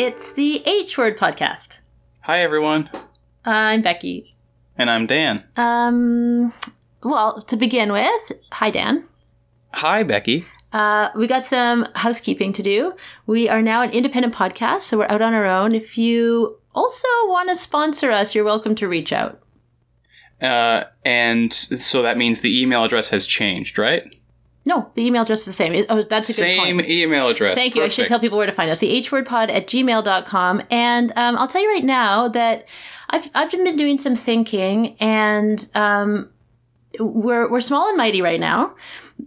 it's the H Word Podcast. Hi, everyone. I'm Becky. And I'm Dan. Um, well, to begin with, hi, Dan. Hi, Becky. Uh, we got some housekeeping to do. We are now an independent podcast, so we're out on our own. If you also want to sponsor us, you're welcome to reach out. Uh, and so that means the email address has changed, right? No, the email address is the same. It- oh, that's a good Same point. email address. Thank you. I should tell people where to find us. The hwordpod at gmail.com. And um, I'll tell you right now that I've, I've been doing some thinking and um, we're, we're small and mighty right now.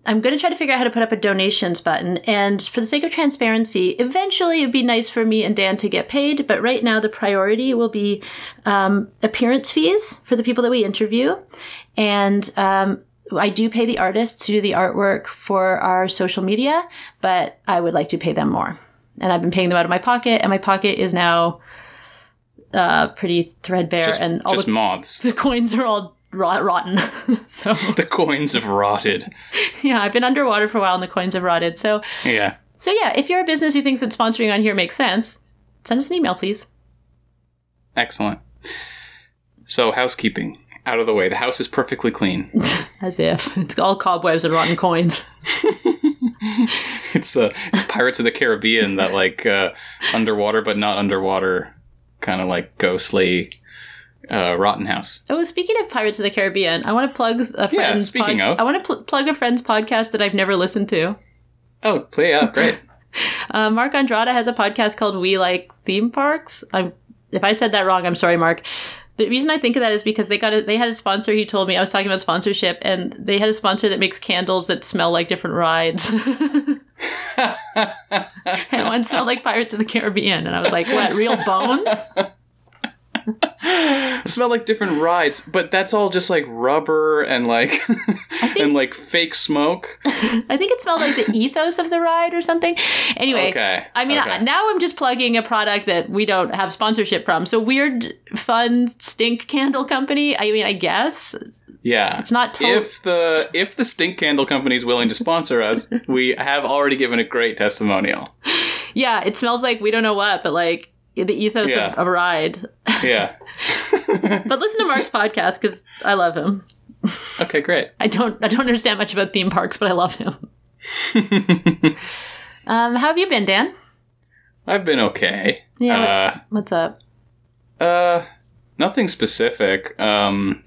I'm going to try to figure out how to put up a donations button. And for the sake of transparency, eventually it'd be nice for me and Dan to get paid. But right now, the priority will be um, appearance fees for the people that we interview. And um, I do pay the artists to do the artwork for our social media, but I would like to pay them more. And I've been paying them out of my pocket, and my pocket is now uh, pretty threadbare, Just, and all just the, moths. the coins are all rot- rotten. so The coins have rotted. yeah, I've been underwater for a while, and the coins have rotted. So Yeah. so yeah, if you're a business who thinks that sponsoring on here makes sense, send us an email, please. Excellent. So, housekeeping out of the way. The house is perfectly clean. As if it's all cobwebs and rotten coins. It's uh, it's Pirates of the Caribbean, that like uh, underwater but not underwater, kind of like ghostly uh, rotten house. Oh, speaking of Pirates of the Caribbean, I want to plug a friend's. Yeah, speaking of. I want to pl- plug a friend's podcast that I've never listened to. Oh, play up, great. Uh, Mark Andrada has a podcast called We Like Theme Parks. I'm, if I said that wrong, I'm sorry, Mark. The reason I think of that is because they got a, they had a sponsor. He told me I was talking about sponsorship, and they had a sponsor that makes candles that smell like different rides. and one smelled like Pirates of the Caribbean, and I was like, "What? Real bones?" Smell like different rides, but that's all just like rubber and like and like fake smoke. I think it smelled like the ethos of the ride or something. Anyway, Okay, I mean, okay. I- now I'm just plugging a product that we don't have sponsorship from. So weird, fun stink candle company. I mean, I guess Yeah, it's not to- if the if the stink candle company is willing to sponsor us, we have already given a great testimonial. yeah, it smells like we don't know what, but like the ethos Yeah. of, a ride. Yeah. But listen to Mark's podcast because I love him. Okay, great. I don't I don't understand much about theme parks, but I love him. um, how have you been, Dan? I've been okay. Yeah. What's up? Uh, uh, nothing specific. Um,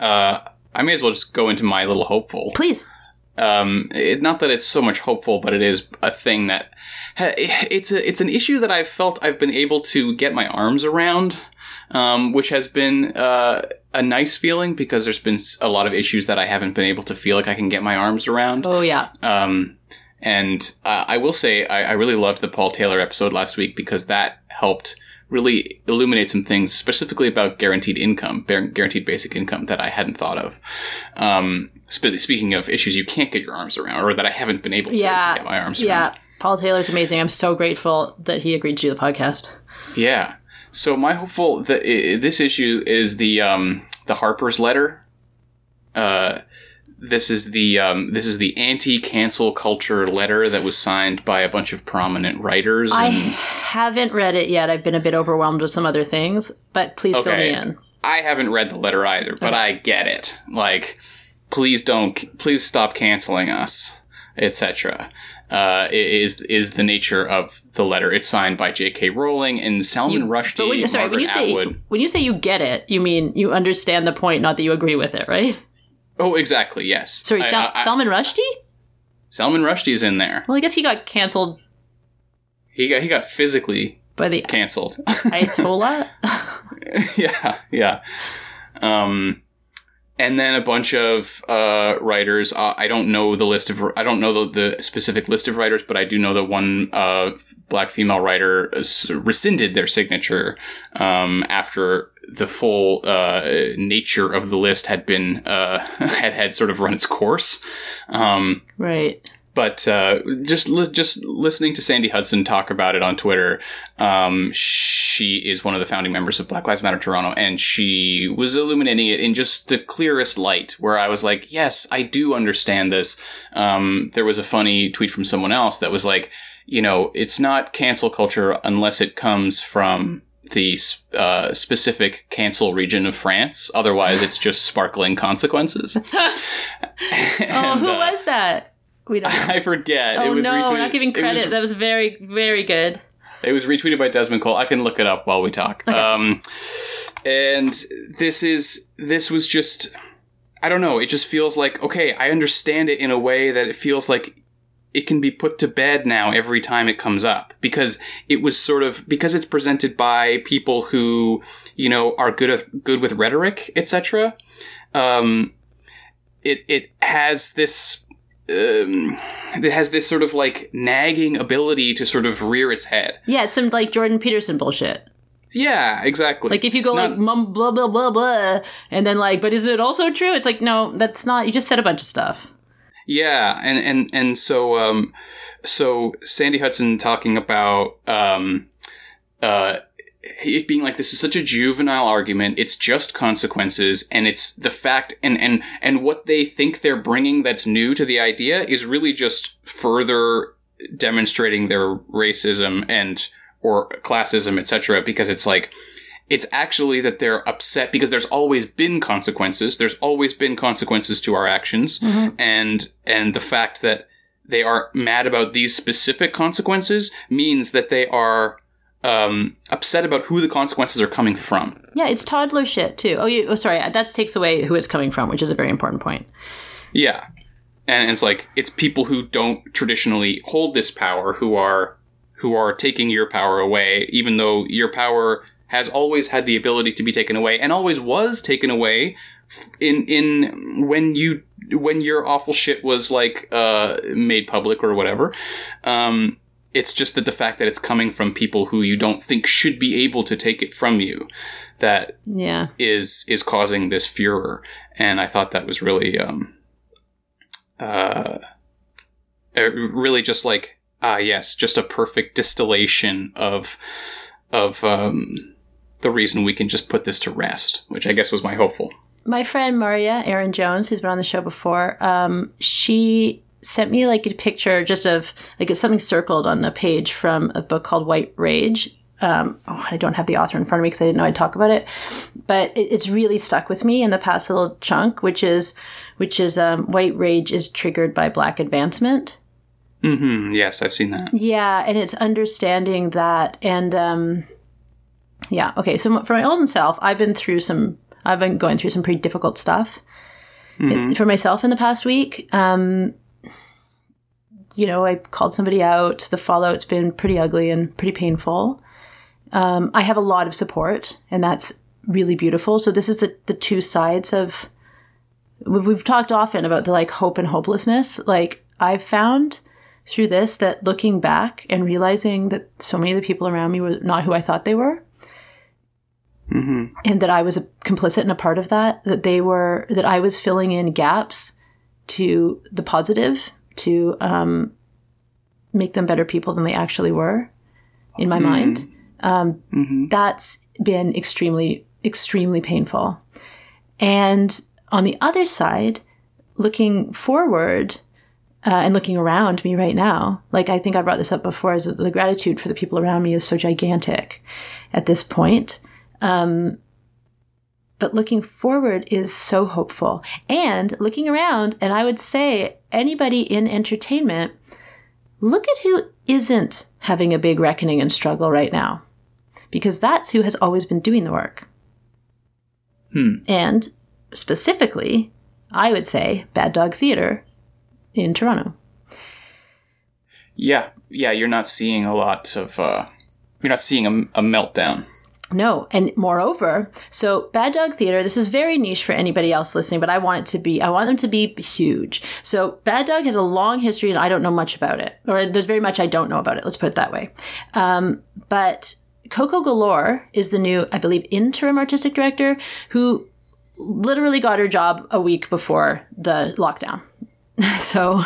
uh, I may as well just go into my little hopeful. Please. Um, it, not that it's so much hopeful, but it is a thing that ha- it's a it's an issue that I've felt I've been able to get my arms around, um, which has been uh, a nice feeling because there's been a lot of issues that I haven't been able to feel like I can get my arms around. Oh yeah. Um, and uh, I will say I, I really loved the Paul Taylor episode last week because that helped really illuminate some things specifically about guaranteed income, guaranteed basic income that I hadn't thought of. Um, speaking of issues you can't get your arms around, or that I haven't been able to Yeah. get my arms Yeah. around. Yeah. Paul Taylor's amazing. I'm so grateful that he agreed to do the podcast. Yeah. So my hopeful the, this issue is the um, the Harper's letter. Uh, this is the um, this is the anti-cancel culture letter that was signed by a bunch of prominent writers. I haven't read it yet. I've been a bit overwhelmed with some other things, but please fill me in. I haven't read the letter either, but I get it. Like, please don't, please stop canceling us, etc. Uh, is is the nature of the letter? It's signed by J.K. Rowling and Salman Rushdie, But when, sorry, Margaret when you say Atwood. when you say you get it, you mean you understand the point, not that you agree with it, right? Oh, exactly. Yes. Sorry, I- Sal- I- Salman Rushdie. Salman Rushdie's in there. Well, I guess he got canceled He got he got physically by the canceled. Ayatollah. yeah, yeah. Um, and then a bunch of uh, writers. Uh, I don't know the list of. I don't know the, the specific list of writers, but I do know that one uh, black female writer rescinded their signature um, after the full uh, nature of the list had been uh, had had sort of run its course. Um, right. But uh, just li- just listening to Sandy Hudson talk about it on Twitter, um, she is one of the founding members of Black Lives Matter Toronto, and she was illuminating it in just the clearest light. Where I was like, "Yes, I do understand this." Um, there was a funny tweet from someone else that was like. you know, it's not cancel culture unless it comes from the uh, specific cancel region of France. Otherwise, it's just sparkling consequences. oh, who uh, was that? We don't. Know. I forget. Oh it was no, retweeted. not giving credit. Was, that was very, very good. It was retweeted by Desmond Cole. I can look it up while we talk. Okay. Um, and this is this was just I don't know. It just feels like okay. I understand it in a way that it feels like it can be put to bed now every time it comes up because it was sort of because it's presented by people who you know are good at, good with rhetoric etc um, it it has this um, it has this sort of like nagging ability to sort of rear its head yeah some like jordan peterson bullshit yeah, exactly. Like if you go Not, like mum blah blah blah blah, and then like, but is it also true? It's like no, that's not. You just said a bunch of stuff. Yeah, and and and so um, so Sandy Hudson talking about um, uh, it being like this is such a juvenile argument. It's just consequences, and it's the fact, and and and what they think they're bringing that's new to the idea is really just further demonstrating their racism and or classism, etc. Because it's like it's actually that they're upset because there's always been consequences. There's always been consequences to our actions. Mm-hmm. And, and the fact that they are mad about these specific consequences means that they are, um, upset about who the consequences are coming from. Yeah, it's toddler shit too. Oh, you, oh, sorry, that takes away who it's coming from, which is a very important point. Yeah, and it's like it's people who don't traditionally hold this power who are who are taking your power away, even though your power has always had the ability to be taken away and always was taken away in in when you when your awful shit was like uh, made public or whatever. Um, it's just that the fact that it's coming from people who you don't think should be able to take it from you that yeah is is causing this furor and i thought that was really um uh really just like ah yes just a perfect distillation of of um the reason we can just put this to rest, which I guess was my hopeful. My friend Maria Aaron Jones, who's been on the show before, um, she sent me like a picture just of like something circled on a page from a book called White Rage. Um, oh, I don't have the author in front of me because I didn't know I'd talk about it, but it, it's really stuck with me in the past little chunk, which is which is um, White Rage is triggered by Black advancement. Mm-hmm. Yes, I've seen that. Yeah, and it's understanding that and um, yeah. Okay. So for my own self, I've been through some. I've been going through some pretty difficult stuff mm-hmm. for myself in the past week. Um, you know, I called somebody out. The fallout's been pretty ugly and pretty painful. Um, I have a lot of support, and that's really beautiful. So this is the, the two sides of. We've, we've talked often about the like hope and hopelessness. Like I've found through this that looking back and realizing that so many of the people around me were not who I thought they were Mm-hmm. And that I was complicit in a part of that, that they were, that I was filling in gaps to the positive, to um, make them better people than they actually were in my mm-hmm. mind. Um, mm-hmm. That's been extremely, extremely painful. And on the other side, looking forward, uh, and looking around me right now, like I think I brought this up before, is that the gratitude for the people around me is so gigantic at this point. Um, but looking forward is so hopeful. And looking around, and I would say anybody in entertainment, look at who isn't having a big reckoning and struggle right now, because that's who has always been doing the work. Hmm. And specifically, I would say Bad Dog Theatre in Toronto. Yeah, yeah, you're not seeing a lot of, uh, you're not seeing a, a meltdown. No, and moreover, so Bad Dog Theatre, this is very niche for anybody else listening, but I want it to be, I want them to be huge. So Bad Dog has a long history and I don't know much about it, or there's very much I don't know about it, let's put it that way. Um, but Coko Galore is the new, I believe, interim artistic director who literally got her job a week before the lockdown. so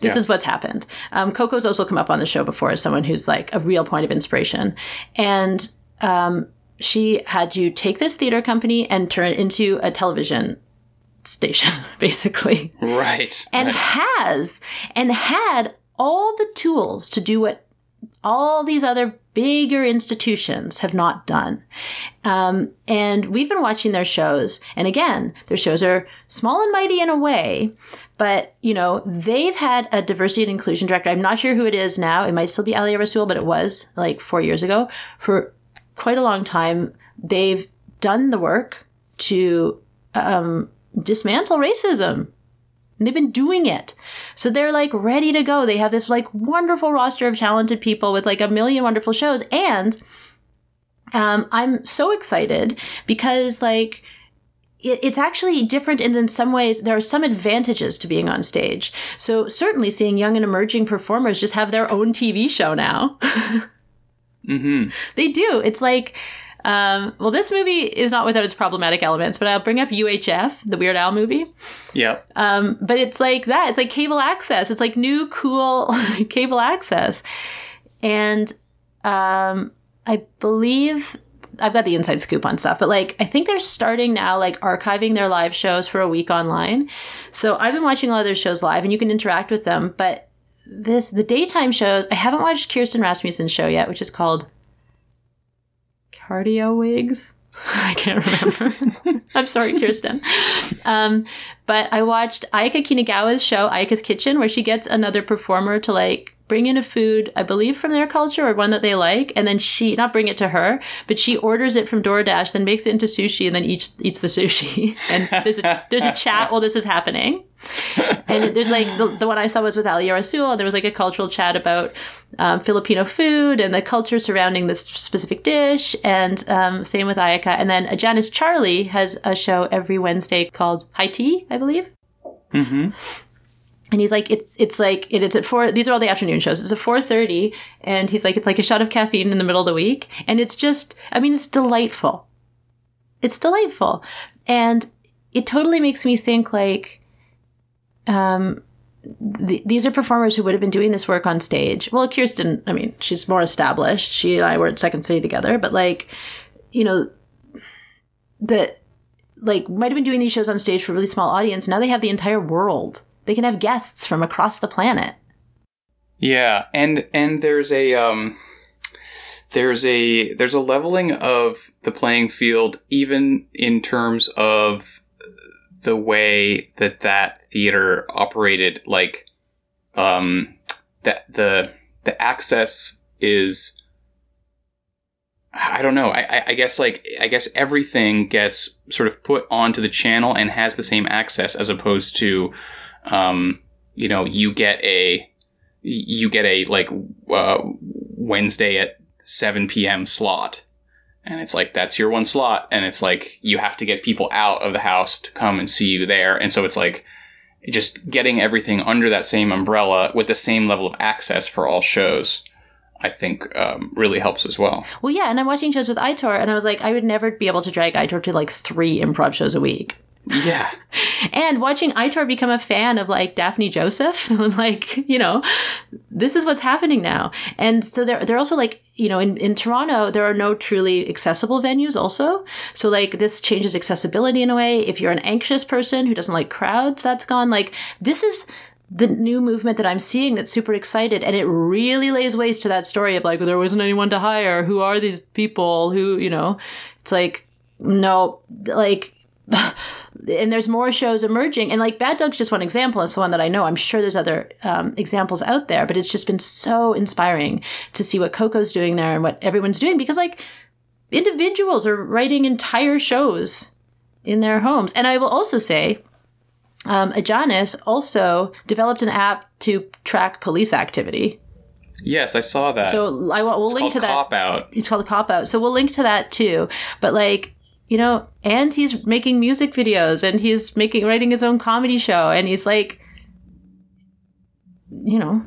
this yeah. is what's happened. Um, Coko's also come up on the show before as someone who's like a real point of inspiration. And um, she had to take this theater company and turn it into a television station, basically. Right. And right. has and had all the tools to do what all these other bigger institutions have not done. Um, and we've been watching their shows. And again, their shows are small and mighty in a way, but you know, they've had a diversity and inclusion director. I'm not sure who it is now. It might still be Alia Rasul, but it was like four years ago. For quite a long time, they've done the work to um, dismantle racism and they've been doing it. So they're like ready to go. They have this like wonderful roster of talented people with like a million wonderful shows. And um, I'm so excited because like it, it's actually different and in some ways there are some advantages to being on stage. So certainly seeing young and emerging performers just have their own TV show now. mm-hmm. They do. It's like um, well, this movie is not without its problematic elements, but I'll bring up UHF, the Weird Al movie. Yeah. Um, but it's like that. It's like cable access. It's like new, cool cable access. And um, I believe I've got the inside scoop on stuff, but like I think they're starting now, like archiving their live shows for a week online. So I've been watching all of their shows live, and you can interact with them. But this the daytime shows, I haven't watched Kirsten Rasmussen's show yet, which is called cardio wigs. I can't remember. I'm sorry, Kirsten. Um, but I watched Ayaka Kinugawa's show, Ayaka's Kitchen, where she gets another performer to like bring in a food, I believe from their culture or one that they like, and then she not bring it to her, but she orders it from DoorDash, then makes it into sushi, and then eats eats the sushi. And there's a there's a chat while this is happening. And there's like the, the one I saw was with Alia Rasul, and there was like a cultural chat about um, Filipino food and the culture surrounding this specific dish, and um, same with Ayaka. And then Ajahnis Charley has a show every Wednesday called High Tea, I believe. Mm-hmm and he's like it's it's like it, it's at four these are all the afternoon shows. It's at 4.30 and he's like it's like a shot of caffeine in the middle of the week. And it's just i mean it's delightful. It's delightful. And it totally makes me think like um th- these are performers who would have been doing this work on stage. Well kirsten i mean she's more established. She and i were at second city together but like you know the like might have been doing these shows on stage for a really small audience. Now they have the entire world they can have guests from across the planet. Yeah, and and there's a um there's a there's a leveling of the playing field even in terms of the way that that theater operated like um that the the access is I don't know. I, I guess like I guess everything gets sort of put onto the channel and has the same access as opposed to um, you know, you get a you get a like uh, Wednesday at 7 p.m. slot. And it's like, that's your one slot. And it's like, you have to get people out of the house to come and see you there. And so it's like, just getting everything under that same umbrella with the same level of access for all shows. I think um, really helps as well. Well, yeah, and I'm watching shows with Itor, and I was like, I would never be able to drag Itor to like three improv shows a week. Yeah. and watching Itor become a fan of like Daphney Joseph, like, you know, this is what's happening now. And so they're, they're also like, you know, in, in Toronto, there are no truly accessible venues also. So like this changes accessibility in a way. If you're an anxious person who doesn't like crowds, that's gone. Like this is, the new movement that I'm seeing that's super excited and it really lays waste to that story of like there wasn't anyone to hire. Who are these people? Who you know? It's like no like and there's more shows emerging and like bad dog's just one example. It's the one that i know. I'm sure there's other um, examples out there but it's just been so inspiring to see what Coko's doing there and what everyone's doing because like individuals are writing entire shows in their homes. And i will also say um, Ajahnis also developed an app to track police activity. Yes, I saw that. So I will we'll it's link to that. Cop out. It's called cop out. So we'll link to that too. But like you know, and he's making music videos and he's making writing his own comedy show and he's like you know,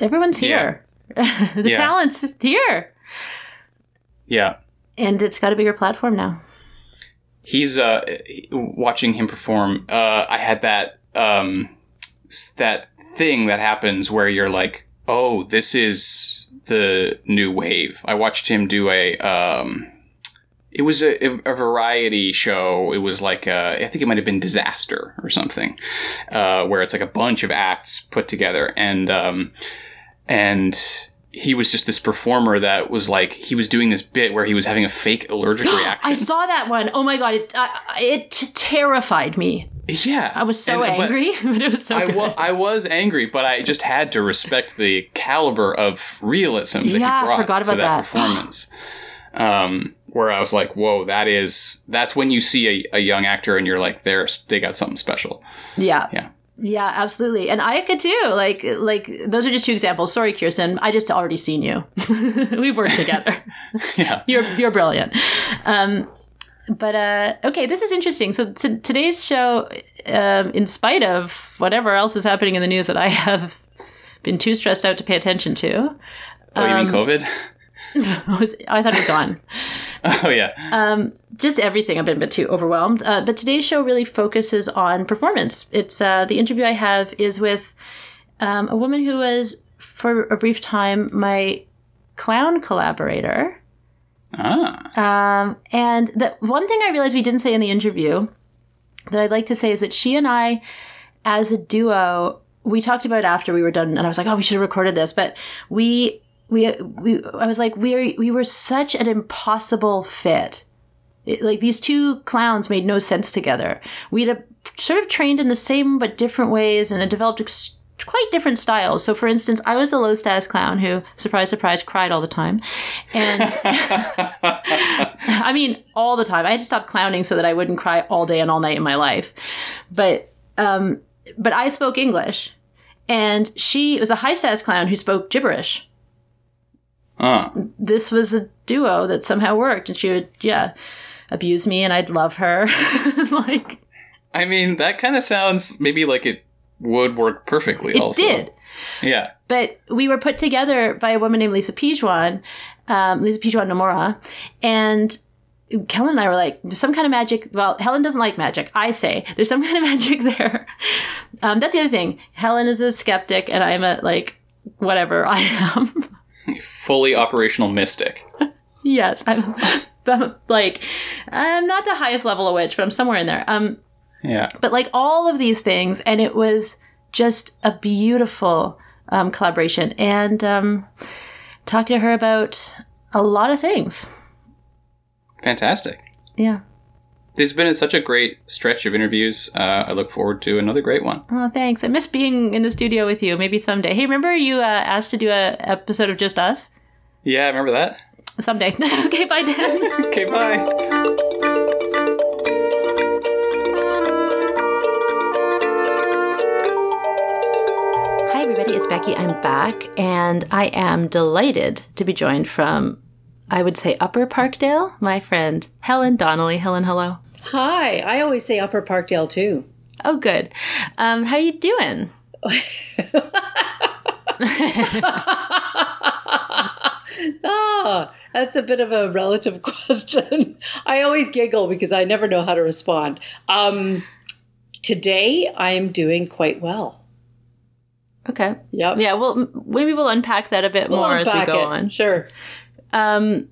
everyone's here. Yeah. the yeah. talent's here. Yeah. And it's got a bigger platform now. He's uh watching him perform, uh I had that um that thing that happens where you're like, "Oh, this is the new wave." I watched him do a um it was a, a, variety show. It was like a, I think it might have been Disaster or something, uh, where it's like a bunch of acts put together, and um, and he was just this performer that was like he was doing this bit where he was having a fake allergic reaction. I saw that one. Oh my god, it uh, it terrified me. yeah, I was so And- angry, but it was so I good. wa- I was angry, but I just had to respect the caliber of realism that Yeah, I he brought forgot to about that, that. performance. um, where I was like, "Whoa, that is that's when you see a, a young actor and you're like, they're they got something special." yeah. Yeah. Yeah, absolutely. And Ayaka too. Like like those are just two examples. Sorry, Kirsten. I just already seen you. We've worked together. Yeah, You're you're brilliant. Um, but uh, okay, this is interesting. So t- today's show, um, in spite of whatever else is happening in the news that I have been too stressed out to pay attention to, oh, you Um, mean COVID? I thought it was gone. oh yeah, just everything. I've been a bit too overwhelmed. Uh, but today's show really focuses on performance. It's uh, the interview I have is with um, a woman who was, for a brief time, my clown collaborator. ah, Um, and the one thing I realized we didn't say in the interview that I'd like to say is that she and I, as a duo, we talked about it after we were done, and I was like, "Oh, we should have recorded this," but we. We, we, I was like, we we were such an impossible fit. It- like these two clowns made no sense together. We'd have sort of trained in the same but different ways and had developed ex- quite different styles. So, for instance, I was the low status clown who, surprise, surprise, cried all the time, and I mean all the time. I had to stop clowning so that I wouldn't cry all day and all night in my life. But um, but I spoke English, and she was a high status clown who spoke gibberish ah. this was a duo that somehow worked and she would yeah abuse me and i'd love her like I mean, that kind of sounds maybe like it would work perfectly. it also, did Yeah. but we were put together by a woman named lisa pijuan um, lisa pijuan nomura and Helen and I were like, there's some kind of magic. Well, Helen doesn't like magic. I say there's some kind of magic there. Um, that's the other thing. Helen is a skeptic, and I'm a like whatever I am. Fully operational mystic. yes, I'm, I'm like I'm not the highest level of witch, but I'm somewhere in there. Um, Yeah. but like all of these things and it was just a beautiful um, collaboration and um, talking to her about a lot of things Fantastic. yeah There's been such a great stretch of interviews. Uh, I look forward to another great one. oh thanks i miss being in the studio with you maybe someday hey remember you uh, asked to do a episode of just us Yeah, I remember that? someday okay bye dan Okay, bye. Hi, everybody. It's Becky. I'm back, and I am delighted to be joined from, I would say, Upper Parkdale, my friend Helen Donnelly. Helen, hello. Hi, I always say Upper Parkdale too. Oh, good. Um, how you doing? Ah, that's a bit of a relative question. I always giggle because I never know how to respond. Um, today, I'm doing quite well. Okay. Yep. Yeah. Well, maybe we'll unpack that a bit We'll more as we go it. on. Sure. Um,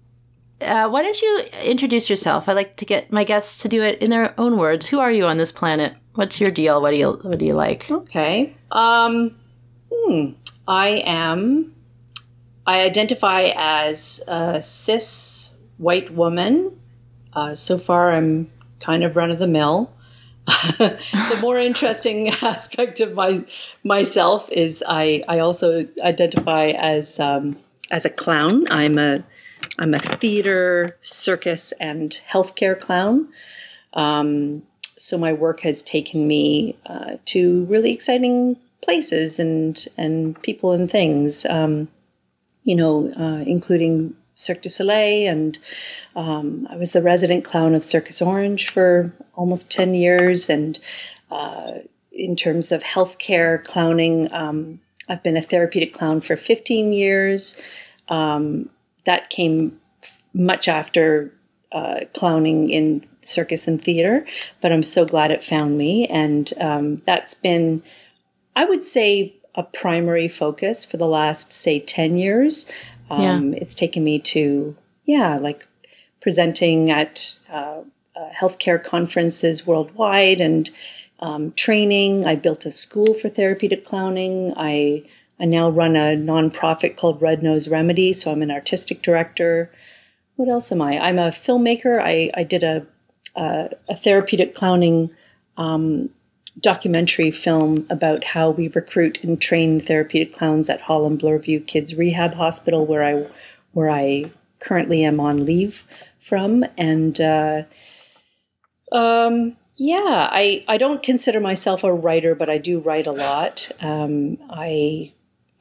uh, why don't you introduce yourself? I like to get my guests to do it in their own words. Who are you on this planet? What's your deal? What do you What do you like? Okay. Um, hmm. I am. I identify as a cis white woman. Uh, so far, I'm kind of run of the mill. the more interesting aspect of my myself is I, I also identify as um, as a clown. I'm a I'm a theater, circus, and healthcare clown. Um, so my work has taken me uh, to really exciting places and and people and things. Um, you know, uh, including Cirque du Soleil, and um, I was the resident clown of Circus Orange for almost ten years. And uh, in terms of healthcare clowning, um, I've been a therapeutic clown for fifteen years. Um, that came much after uh, clowning in circus and theater, but I'm so glad it found me. And um, that's been, I would say, a primary focus for the last, say, 10 years. Um, It's taken me to, yeah, like presenting at uh, uh, healthcare conferences worldwide and um, training. I built a school for therapeutic clowning. I I now run a nonprofit called Red Nose Remedy, so I'm an artistic director. What else am I? I'm a filmmaker. I, I did a, a, a therapeutic clowning um, documentary film about how we recruit and train therapeutic clowns at Holland Bloorview Kids Rehab Hospital, where I where I currently am on leave from, and uh, um, yeah, I I don't consider myself a writer, but I do write a lot. Um, I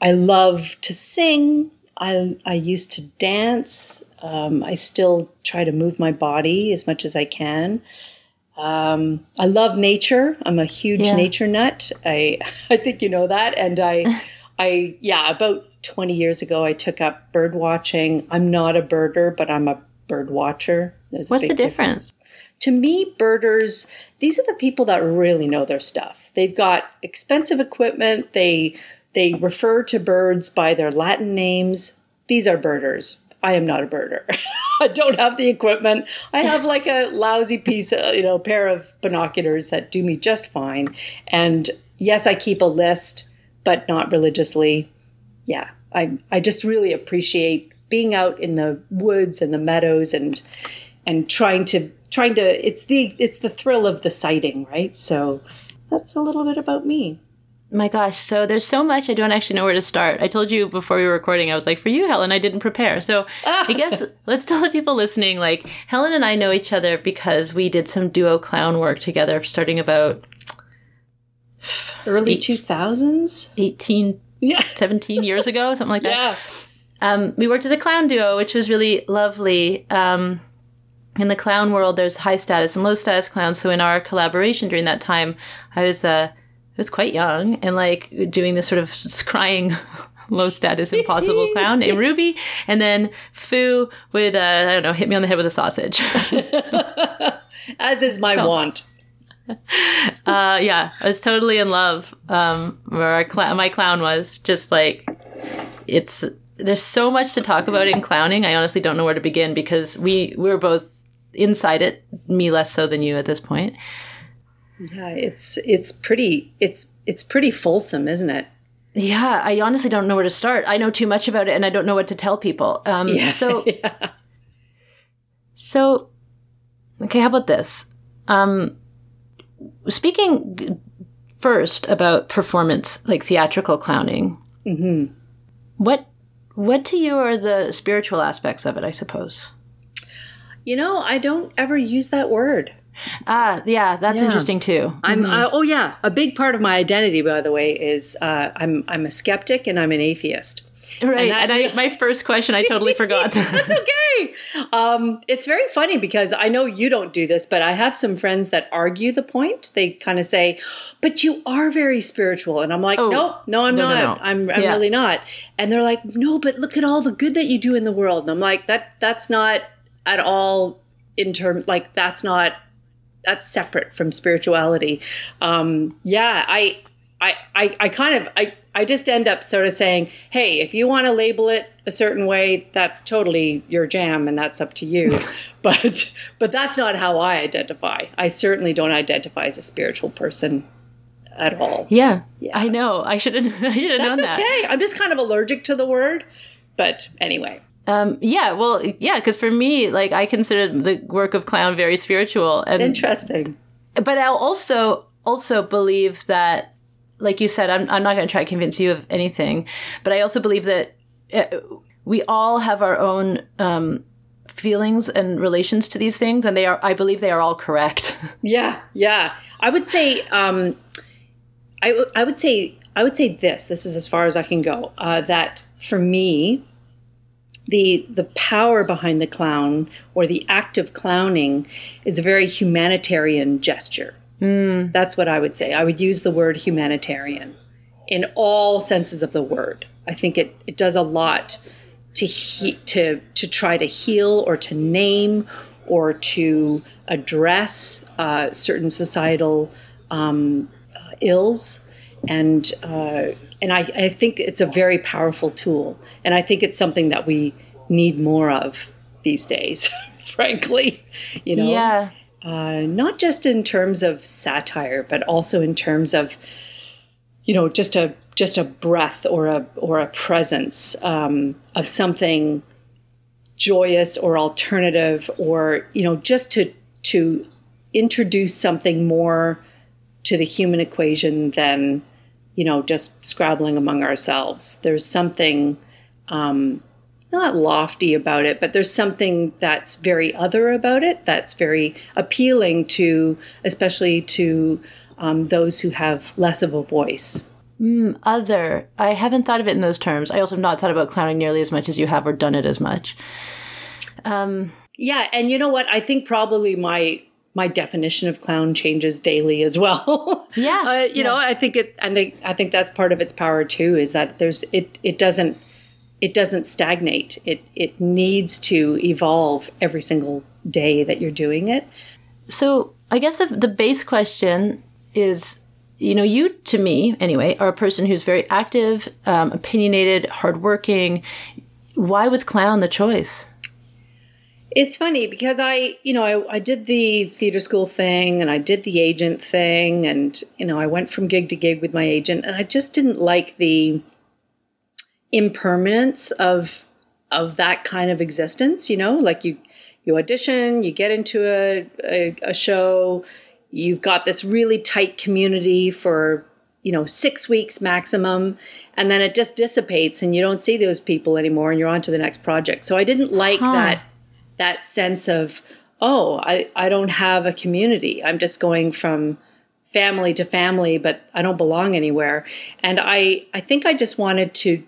I love to sing. I I used to dance. Um, I still try to move my body as much as I can. Um, I love nature. I'm a huge Yeah. nature nut. I I think you know that. And I I yeah, about 20 years ago I took up bird watching. I'm not a birder, but I'm a bird watcher. There's What's the big difference? To me, birders, these are the people that really know their stuff. They've got expensive equipment. They they refer to birds by their Latin names. These are birders. I am not a birder. I don't have the equipment. I have like a lousy piece, of, you know, pair of binoculars that do me just fine. And yes, I keep a list, but not religiously. Yeah, I I just really appreciate being out in the woods and the meadows and and trying to trying to it's the it's the thrill of the sighting, right? So that's a little bit about me. My gosh, so there's so much I don't actually know where to start. I told you before we were recording, I was like, for you, Helen, I didn't prepare. So I guess let's tell the people listening, like, Helen and I know each other because we did some duo clown work together starting about Early Eight. two thousands. 18, Yeah. 17 years ago, something like that. Yeah. um, we worked as a clown duo, which was really lovely. Um, in the clown world, there's high status and low status clowns. So in our collaboration during that time, I was uh, I was quite young and like doing this sort of crying. Low status impossible clown named Ruby, and then Fu would uh, I don't know hit me on the head with a sausage. As is my want. uh, yeah, I was totally in love. Um, where cl- my clown was just like it's. There's so much to talk about in clowning. I honestly don't know where to begin because we we were both inside it. Me less so than you at this point. Yeah, it's it's pretty it's it's pretty fulsome, isn't it? Yeah, I honestly don't know where to start. I know too much about it, and I don't know what to tell people. Um, Yeah. So yeah. So, okay, how about this? Um, speaking first about performance, like theatrical clowning, Mhm. what what to you are the spiritual aspects of it? I suppose. You know, I don't ever use that word. Ah, yeah, that's Yeah. interesting too. I'm uh, oh yeah, a big part of my identity, by the way, is uh, I'm I'm a skeptic and I'm an atheist. right, that- and, I, my first question, I totally forgot. That's okay. Um, it's very funny because I know you don't do this, but I have some friends that argue the point. They kind of say, "But you are very spiritual," and I'm like, Oh, "Nope, no, I'm no, no, not. no. I'm, I'm Yeah. really not." And they're like, "No, but look at all the good that you do in the world." And I'm like, "That that's not at all in term like that's not that's separate from spirituality." Um, yeah, I I, I, I kind of I, I just end up sort of saying, hey, if you want to label it a certain way, that's totally your jam and that's up to you. but but that's not how I identify. I certainly don't identify as a spiritual person at all. yeah, Yeah. I know. I should have. I should have known that. okay. I'm just kind of allergic to the word. But anyway. Um, yeah, well, yeah, because for me, like, I consider the work of clown very spiritual, and Interesting. but I also also believe that, like you said, I'm I'm not going to try to convince you of anything, but I also believe that uh, we all have our own um, feelings and relations to these things, and they are. I believe they are all correct. Yeah, yeah. I would say, um, I, w- I would say, I would say this. This is as far as I can go. Uh, that for me, the the power behind the clown or the act of clowning is a very humanitarian gesture. That's what I would say. I would use the word humanitarian in all senses of the word. I think it, it does a lot to he, to to try to heal or to name or to address uh, certain societal um, uh, ills, and uh, and I, I think it's a very powerful tool, and I think it's something that we need more of these days. Frankly, you know, yeah, uh, not just in terms of satire, but also in terms of you know, just a just a breath or a or a presence um, of something joyous or alternative, or you know, just to to introduce something more to the human equation than you know just scrabbling among ourselves. There's something um, not lofty about it, but there's something that's very other about it. That's very appealing to, especially to um, those who have less of a voice. Mm, other. I haven't thought of it in those terms. I also have not thought about clowning nearly as much as you have or done it as much. Um, yeah, and you know what? I think probably my my definition of clown changes daily as well. Yeah, uh, you yeah. know, I think it. and I think I think that's part of its power too. Is that there's it. It doesn't. It doesn't stagnate. It it needs to evolve every single day that you're doing it. So I guess the, the base question is you know, you to me anyway are a person who's very active, um, opinionated, hardworking. Why was clown the choice? It's funny because I, you know, I, I did the theater school thing and I did the agent thing, and you know, I went from gig to gig with my agent, and I just didn't like the impermanence of of that kind of existence. You know, like you you audition, you get into a, a, a show, you've got this really tight community for you know six weeks maximum and then it just dissipates and you don't see those people anymore and you're on to the next project so i didn't like huh. that that sense of oh I, I don't have a community. I'm just going from family to family but i don't belong anywhere. And i i think i just wanted to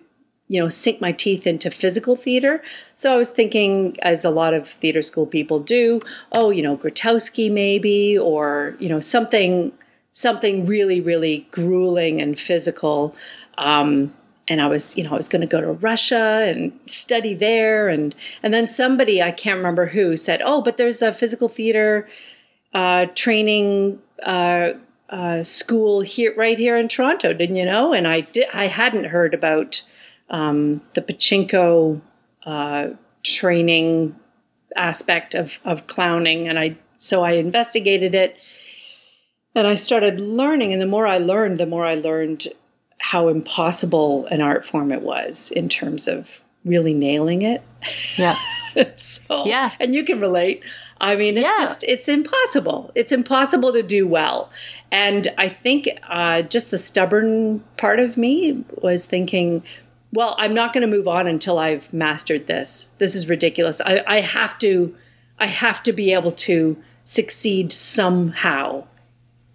you know sink my teeth into physical theater. So i was thinking as a lot of theater school people do oh you know grotowski maybe or you know something something really really grueling and physical. Um, and i was you know i was going to go to russia and study there and and then somebody i can't remember who said oh but there's a physical theater uh, training uh, uh, school here right here in toronto didn't you know and i did i hadn't heard about um, the Pochinko uh, training aspect of, of clowning. And I so I investigated it and I started learning. And the more I learned, the more I learned how impossible an art form it was in terms of really nailing it. Yeah. so yeah. And you can relate. I mean, it's yeah. just, it's impossible. It's impossible to do well. And I think uh, just the stubborn part of me was thinking, well, I'm not going to move on until I've mastered this. This is ridiculous. I, I have to, I have to be able to succeed somehow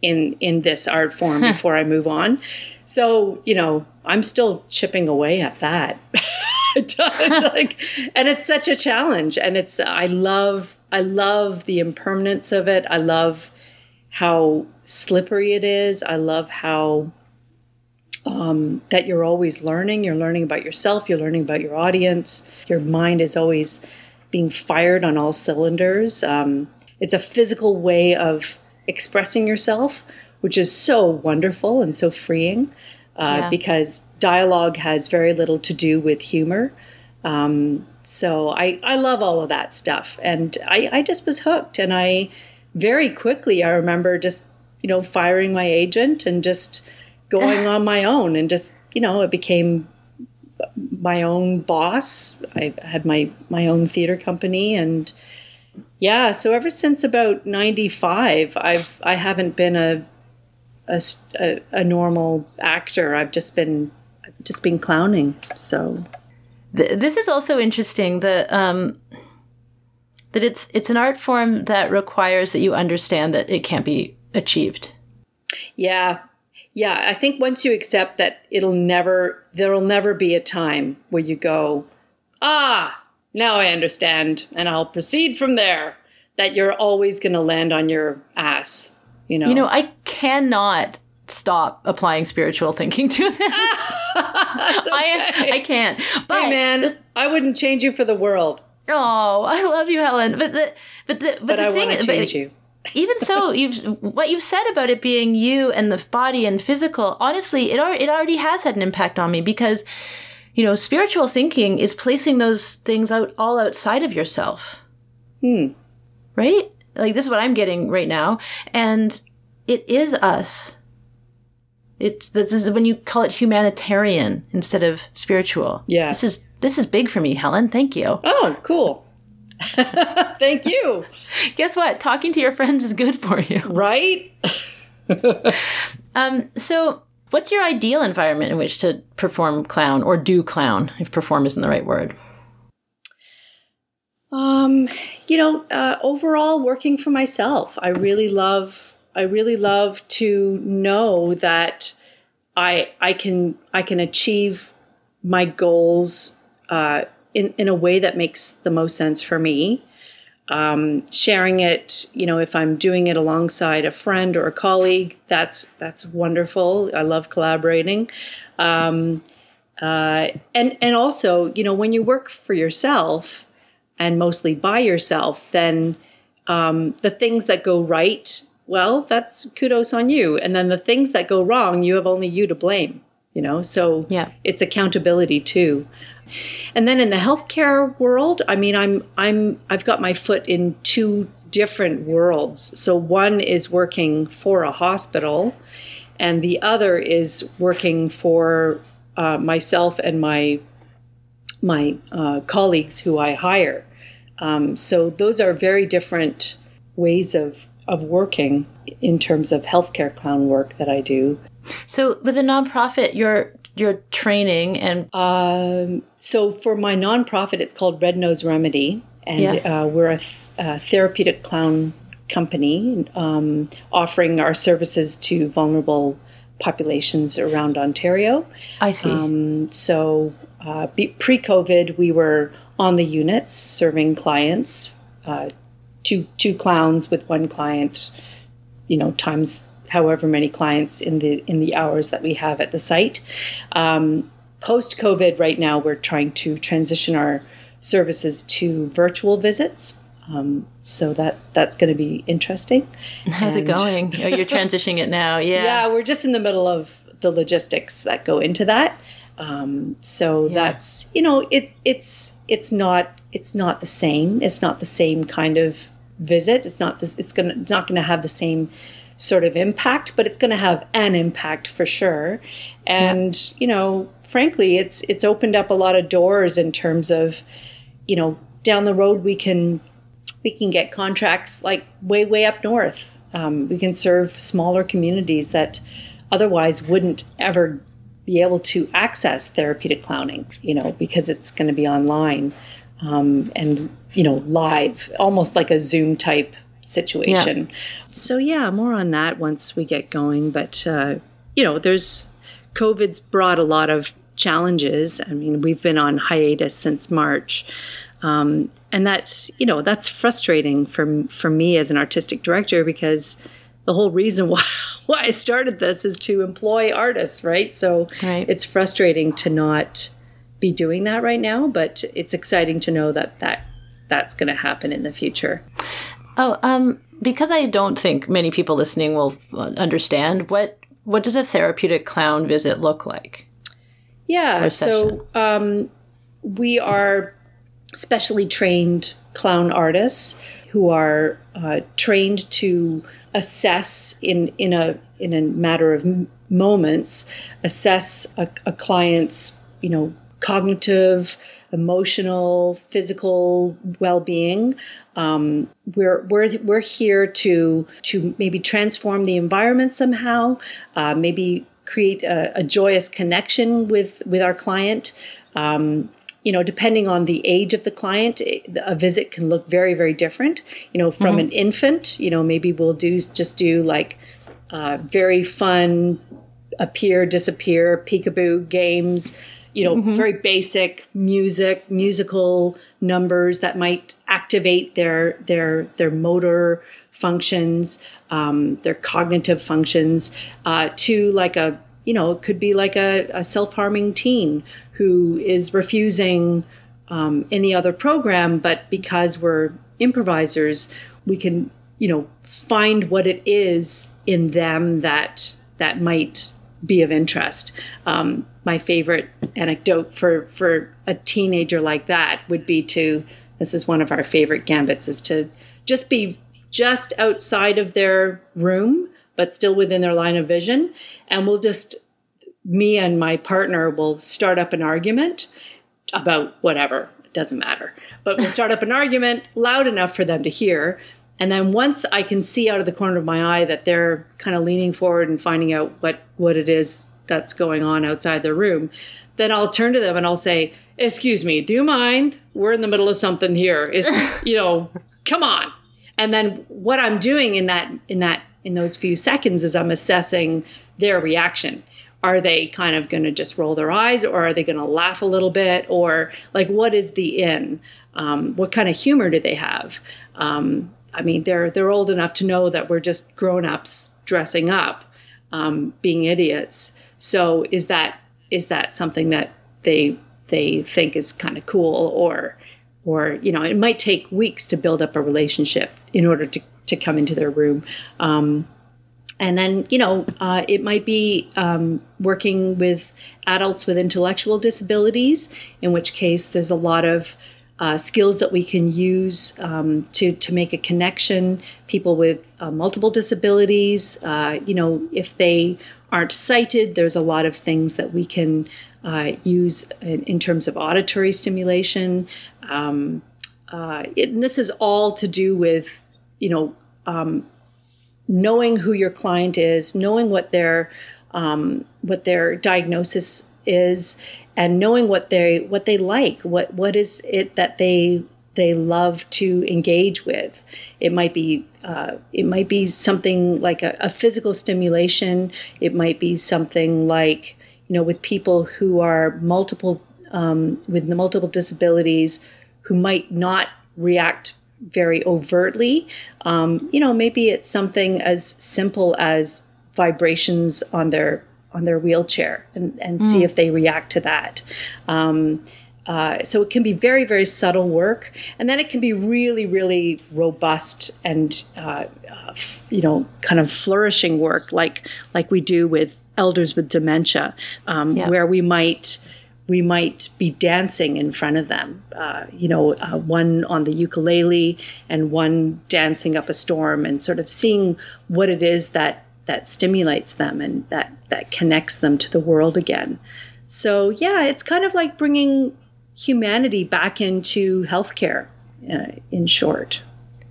in in this art form before I move on. So you know, I'm still chipping away at that. it's like, and it's such a challenge. And it's I love I love the impermanence of it. I love how slippery it is. I love how um, that you're always learning. You're learning about yourself, you're learning about your audience. Your mind is always being fired on all cylinders. Um, it's a physical way of expressing yourself, which is so wonderful and so freeing uh, yeah. because dialogue has very little to do with humor. Um, so I, I love all of that stuff. And I, I just was hooked. And I very quickly, I remember just, you know, firing my agent and just going on my own and just you know it became my own boss i had my my own theater company and yeah so ever since about 95 i've i haven't been a a, a normal actor. I've just been I've just been clowning so. This is also interesting the um that it's it's an art form that requires that you understand that it can't be achieved. Yeah. Yeah, I think once you accept that it'll never, there'll never be a time where you go, ah, now I understand, and I'll proceed from there. That you're always going to land on your ass, you know. You know, I cannot stop applying spiritual thinking to this. okay. I I can't. But hey man, I wouldn't change you for the world. Oh, I love you, Helen. But the but the but, but the I thing, to change you even so, you've what you've said about it being you and the body and physical. Honestly, it it already has had an impact on me because, you know, spiritual thinking is placing those things out all outside of yourself. Hmm. Right? Like this is what I'm getting right now, and it is us. It's this is when you call it humanitarian instead of spiritual. Yeah. This is this is big for me, Helen. Thank you. Oh, cool. Thank you. Guess what? Talking to your friends is good for you. Right? Um, so what's your ideal environment in which to perform clown or do clown, if perform isn't the right word? Um, you know, uh, overall, working for myself. I really love. I really love to know that I I can I can achieve my goals uh, in in a way that makes the most sense for me. Um, sharing it, you know, if I'm doing it alongside a friend or a colleague, that's that's wonderful. I love collaborating. Um, uh, and and also, you know, when you work for yourself and mostly by yourself, then um, the things that go right, well, that's kudos on you. And then the things that go wrong, you have only you to blame. You know, so Yeah. it's accountability too. And then in the healthcare world, I mean, I'm I'm I've got my foot in two different worlds. So one is working for a hospital, and the other is working for uh, myself and my my uh, colleagues who I hire. Um, so those are very different ways of of working in terms of healthcare clown work that I do. So with a nonprofit, you're you're training and Um, so for my nonprofit, it's called Red Nose Remedy, and Yeah. uh, we're a, th- a therapeutic clown company um, offering our services to vulnerable populations around Ontario. I see. Um, so uh, pre-COVID, we were on the units serving clients, uh, two two clowns with one client, you know, times however many clients in the in the hours that we have at the site. Um, Post COVID, right now we're trying to transition our services to virtual visits. Um, so that that's going to be interesting. How's it going? Oh, you're transitioning it now. Yeah. Yeah, we're just in the middle of the logistics that go into that. Um, so that's you know it it's it's not it's not the same. It's not the same kind of visit. It's not this. It's gonna not going to have the same sort of impact, but it's going to have an impact for sure. And you know, frankly, it's it's opened up a lot of doors in terms of you know down the road we can we can get contracts like way way up north. Um, we can serve smaller communities that otherwise wouldn't ever be able to access therapeutic clowning. You know, because it's going to be online um, and you know live, almost like a Zoom type situation. So yeah, more on that once we get going. But uh, you know, there's COVID's brought a lot of challenges. I mean, we've been on hiatus since March. Um, and that's you know that's frustrating for for me as an artistic director because the whole reason why why I started this is to employ artists, right? So Right. it's frustrating to not be doing that right now, but it's exciting to know that that that's going to happen in the future. Oh, um, because I don't think many people listening will uh, understand what what does a therapeutic clown visit look like? Yeah. So um, we are specially trained clown artists who are uh, trained to assess in in a in a matter of moments assess a, a client's you know cognitive emotional physical well-being um, we're, we're, we're here to to maybe transform the environment somehow uh, maybe create a, a joyous connection with with our client um, you know depending on the age of the client a visit can look very very different. You know from an infant you know maybe we'll do just do like uh, very fun appear disappear peekaboo games you know very basic music musical numbers that might activate their their their motor functions um, their cognitive functions uh, to like a you know it could be like a, a self-harming teen who is refusing um, any other program but because we're improvisers we can you know find what it is in them that that might be of interest. Um, my favorite anecdote for for a teenager like that would be to this is one of our favorite gambits is to just be just outside of their room but still within their line of vision. And we'll just, me and my partner will start up an argument about whatever. It doesn't matter. But we'll start up an argument loud enough for them to hear. And then once I can see out of the corner of my eye that they're kind of leaning forward and finding out what, what it is that's going on outside their room, then I'll turn to them and I'll say, Excuse me, do you mind? We're in the middle of something here. Is you know, come on. And then what I'm doing in that in that in those few seconds as I'm assessing their reaction. Are they kind of going to just roll their eyes, or are they going to laugh a little bit, or like what is the in? Um, what kind of humor do they have? Um, I mean, they're they're old enough to know that we're just grown ups dressing up, um, being idiots. So is that is that something that they they think is kind of cool, or or you know, it might take weeks to build up a relationship in order to to come into their room. Um, and then, you know, uh, it might be um, working with adults with intellectual disabilities, in which case there's a lot of uh, skills that we can use um, to to make a connection. People with uh, multiple disabilities, uh, you know, if they aren't sighted, there's a lot of things that we can uh, use in, in, terms of auditory stimulation. Um, uh, it, and this is all to do with, you know, um, knowing who your client is, knowing what their um, what their diagnosis is, and knowing what they what they like what what is it that they they love to engage with. It might be uh, it might be something like a, a, physical stimulation. It might be something like you know with people who are multiple um, with multiple disabilities who might not react very overtly um, you know maybe it's something as simple as vibrations on their on their wheelchair and, and mm. see if they react to that. Um, uh, so it can be very, very subtle work, and then it can be really, really robust and uh, uh, you know, kind of flourishing work, like like we do with elders with dementia, um, yeah. where we might we might be dancing in front of them. Uh, you know, uh, one on the ukulele and one dancing up a storm, and sort of seeing what it is that that stimulates them and that that connects them to the world again. So yeah, it's kind of like bringing humanity back into healthcare. Uh, in short.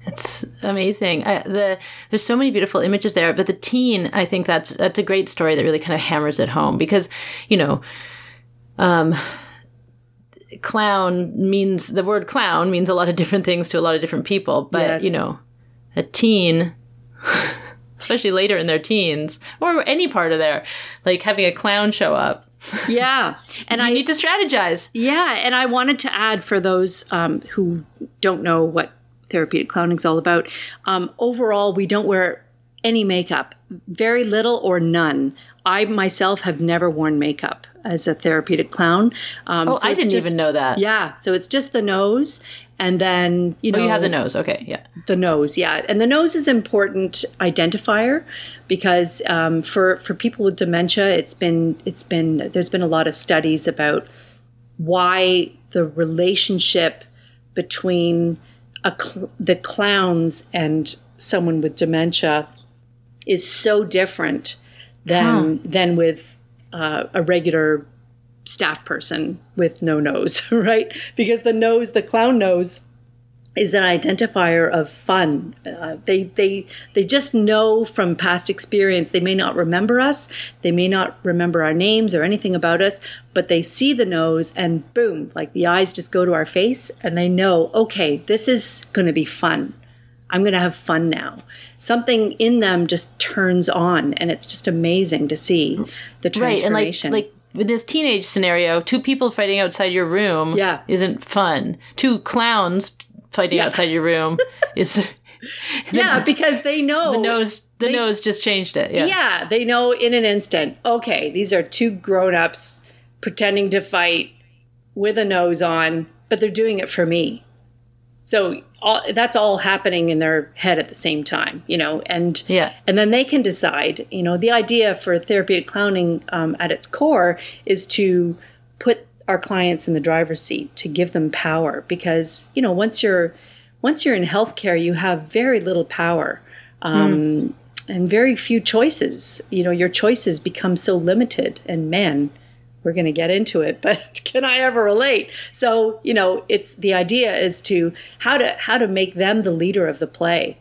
It's amazing. I, the there's so many beautiful images there, but the teen, I think that's that's a great story that really kind of hammers it home because, you know, um, clown means the word clown means a lot of different things to a lot of different people, but yes. you know, a teen especially later in their teens or any part of their like having a clown show up. Yeah, and I need to strategize. Yeah, and I wanted to add for those um, who don't know what therapeutic clowning is all about. Um, overall, we don't wear any makeup, very little or none. I myself have never worn makeup as a therapeutic clown. Um, oh, so I didn't just, even know that. Yeah, so it's just the nose, and then you know oh, you have the nose. Okay, yeah, the nose. Yeah, and the nose is important identifier because um, for for people with dementia, it's been it's been there's been a lot of studies about why the relationship between cl- the clowns and someone with dementia is so different than huh. than with uh, a regular staff person with no nose, right? Because the nose, the clown nose, is an identifier of fun. Uh, they they they just know from past experience. They may not remember us, they may not remember our names or anything about us, but they see the nose and boom, like the eyes just go to our face, and they know, okay, this is going to be fun. I'm going to have fun now. Something in them just turns on, and it's just amazing to see the transformation. Right, and like, like in this teenage scenario, two people fighting outside your room yeah. isn't fun. Two clowns fighting yeah. outside your room is. yeah, because they know the nose. The they, nose just changed it. Yeah. yeah, they know in an instant. Okay, these are two grown-ups pretending to fight with a nose on, but they're doing it for me. So all, that's all happening in their head at the same time, you know, and yeah, and then they can decide. You know, the idea for therapeutic clowning um, at its core is to put our clients in the driver's seat to give them power because you know once you're once you're in healthcare you have very little power um, mm. and very few choices. You know, your choices become so limited. And man, we're going to get into it, but can I ever relate? So, you know, it's the idea is to how to how to make them the leader of the play.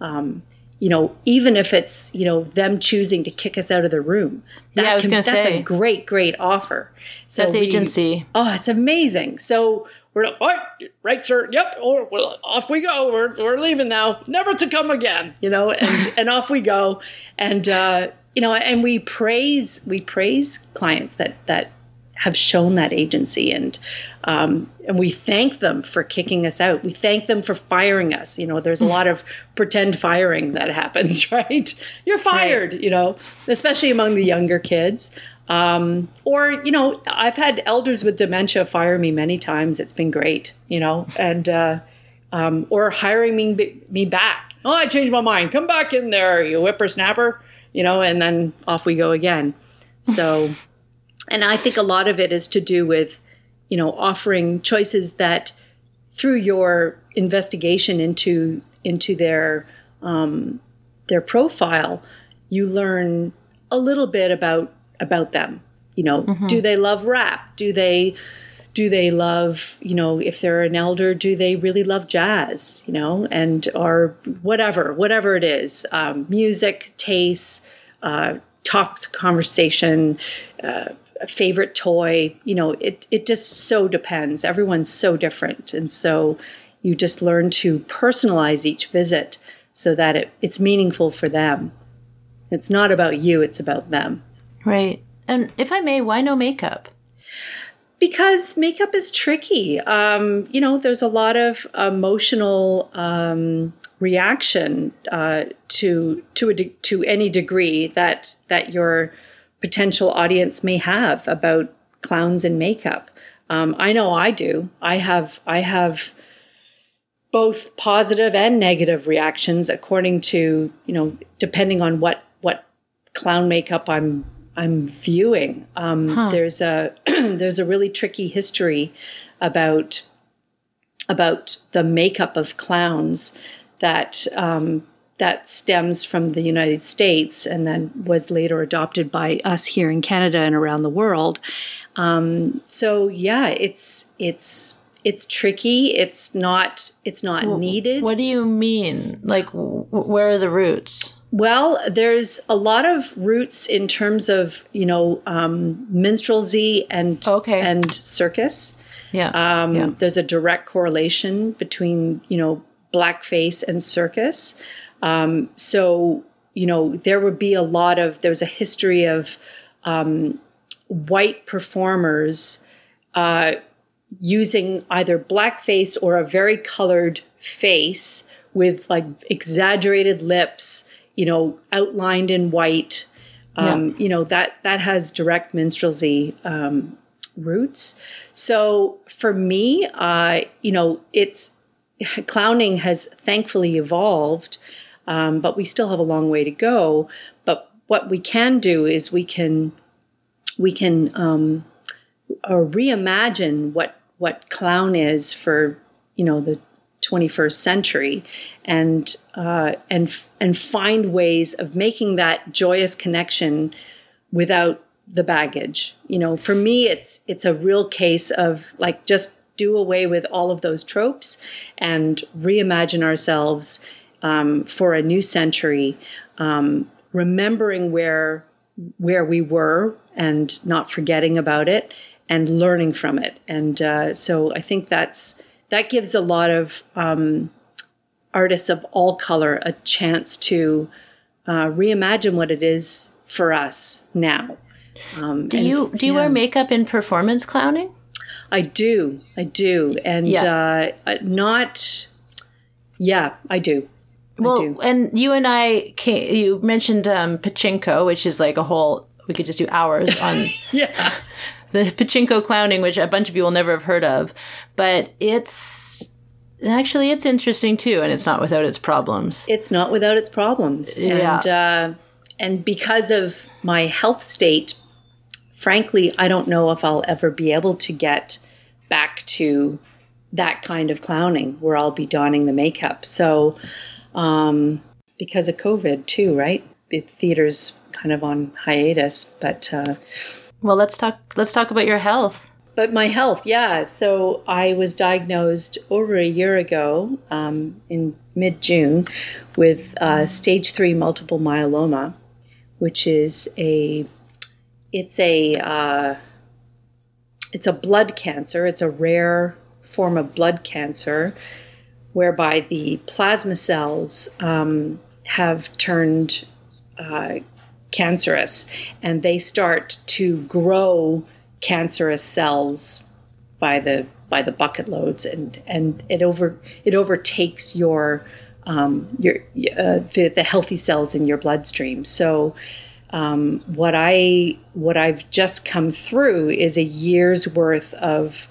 Um, you know, even if it's you know them choosing to kick us out of the room. That yeah, I was going to say that's a great, great offer. So that's we, agency. Oh, it's amazing. So we're like, all right, right, sir. Yep. Or well, off we go. We're, we're leaving now, never to come again. You know, and and off we go, and uh, you know, and we praise we praise clients that that have shown that agency and um, and we thank them for kicking us out. We thank them for firing us. You know, there's a lot of pretend firing that happens, right? You're fired, right. you know, especially among the younger kids. Um, or, you know, I've had elders with dementia fire me many times. It's been great, you know, and, uh, um, or hiring me, me back. Oh, I changed my mind. Come back in there, you whippersnapper, you know, and then off we go again. So, and I think a lot of it is to do with, you know, offering choices that through your investigation into, into their, um, their profile, you learn a little bit about about them. You know, mm-hmm. do they love rap? Do they do they love, you know, if they're an elder, do they really love jazz, you know, and or whatever, whatever it is, um, music, tastes, uh, talks, conversation, uh, favorite toy, you know, it, it just so depends. Everyone's so different. And so you just learn to personalize each visit so that it, it's meaningful for them. It's not about you, it's about them. Right. And if I may, why no makeup? Because makeup is tricky. Um, you know, there's a lot of emotional um, reaction uh, to to de- to any degree that that your potential audience may have about clowns and makeup. Um, I know I do. I have I have both positive and negative reactions according to you know depending on what what clown makeup I'm I'm viewing. Um, huh. There's a there's a really tricky history about about the makeup of clowns that um, that stems from the United States and then was later adopted by us here in Canada and around the world. Um, so yeah, it's it's it's tricky. It's not it's not well, needed. What do you mean? Like, where are the roots? Well, there's a lot of roots in terms of you know um, minstrelsy and okay. and circus. Yeah. Um, yeah. There's a direct correlation between you know blackface and circus. Um, so you know there would be a lot of there's a history of um, white performers uh, using either blackface or a very colored face with like exaggerated lips you know, outlined in white. Um, yeah. You know that that has direct minstrelsy um, roots. So for me, uh, you know, it's clowning has thankfully evolved, um, but we still have a long way to go. But what we can do is we can we can um, uh, reimagine what what clown is for you know the 21st century and uh, and and find ways of making that joyous connection without the baggage. You know for me it's it's a real case of like just do away with all of those tropes and reimagine ourselves um, for a new century um, remembering where where we were and not forgetting about it and learning from it. And uh, so i think that's that gives a lot of um, artists of all color a chance to uh, reimagine what it is for us now. Um, do you do you yeah. wear makeup in performance clowning? I do, I do, and yeah. uh, not. Yeah, I do. Well, I do. and you and I, came, you mentioned um, Pochinko, which is like a whole. We could just do hours on. yeah the Pochinko clowning, which a bunch of you will never have heard of, but it's actually it's interesting too, and it's not without its problems. It's not without its problems, yeah. and uh, and because of my health state, frankly, I don't know if I'll ever be able to get back to that kind of clowning where I'll be donning the makeup. So. Um, because of COVID too, right? The theater's kind of on hiatus, but uh, Well, let's talk. Let's talk about your health. but my health, yeah. So I was diagnosed over a year ago um, in mid June with uh, stage three multiple myeloma, which is a it's a uh, it's a blood cancer. It's a rare form of blood cancer whereby the plasma cells um, have turned uh, cancerous and they start to grow cancerous cells by the by the bucket loads and and it over it overtakes your um, your uh, the, the healthy cells in your bloodstream. So um, what I what I've just come through is a year's worth of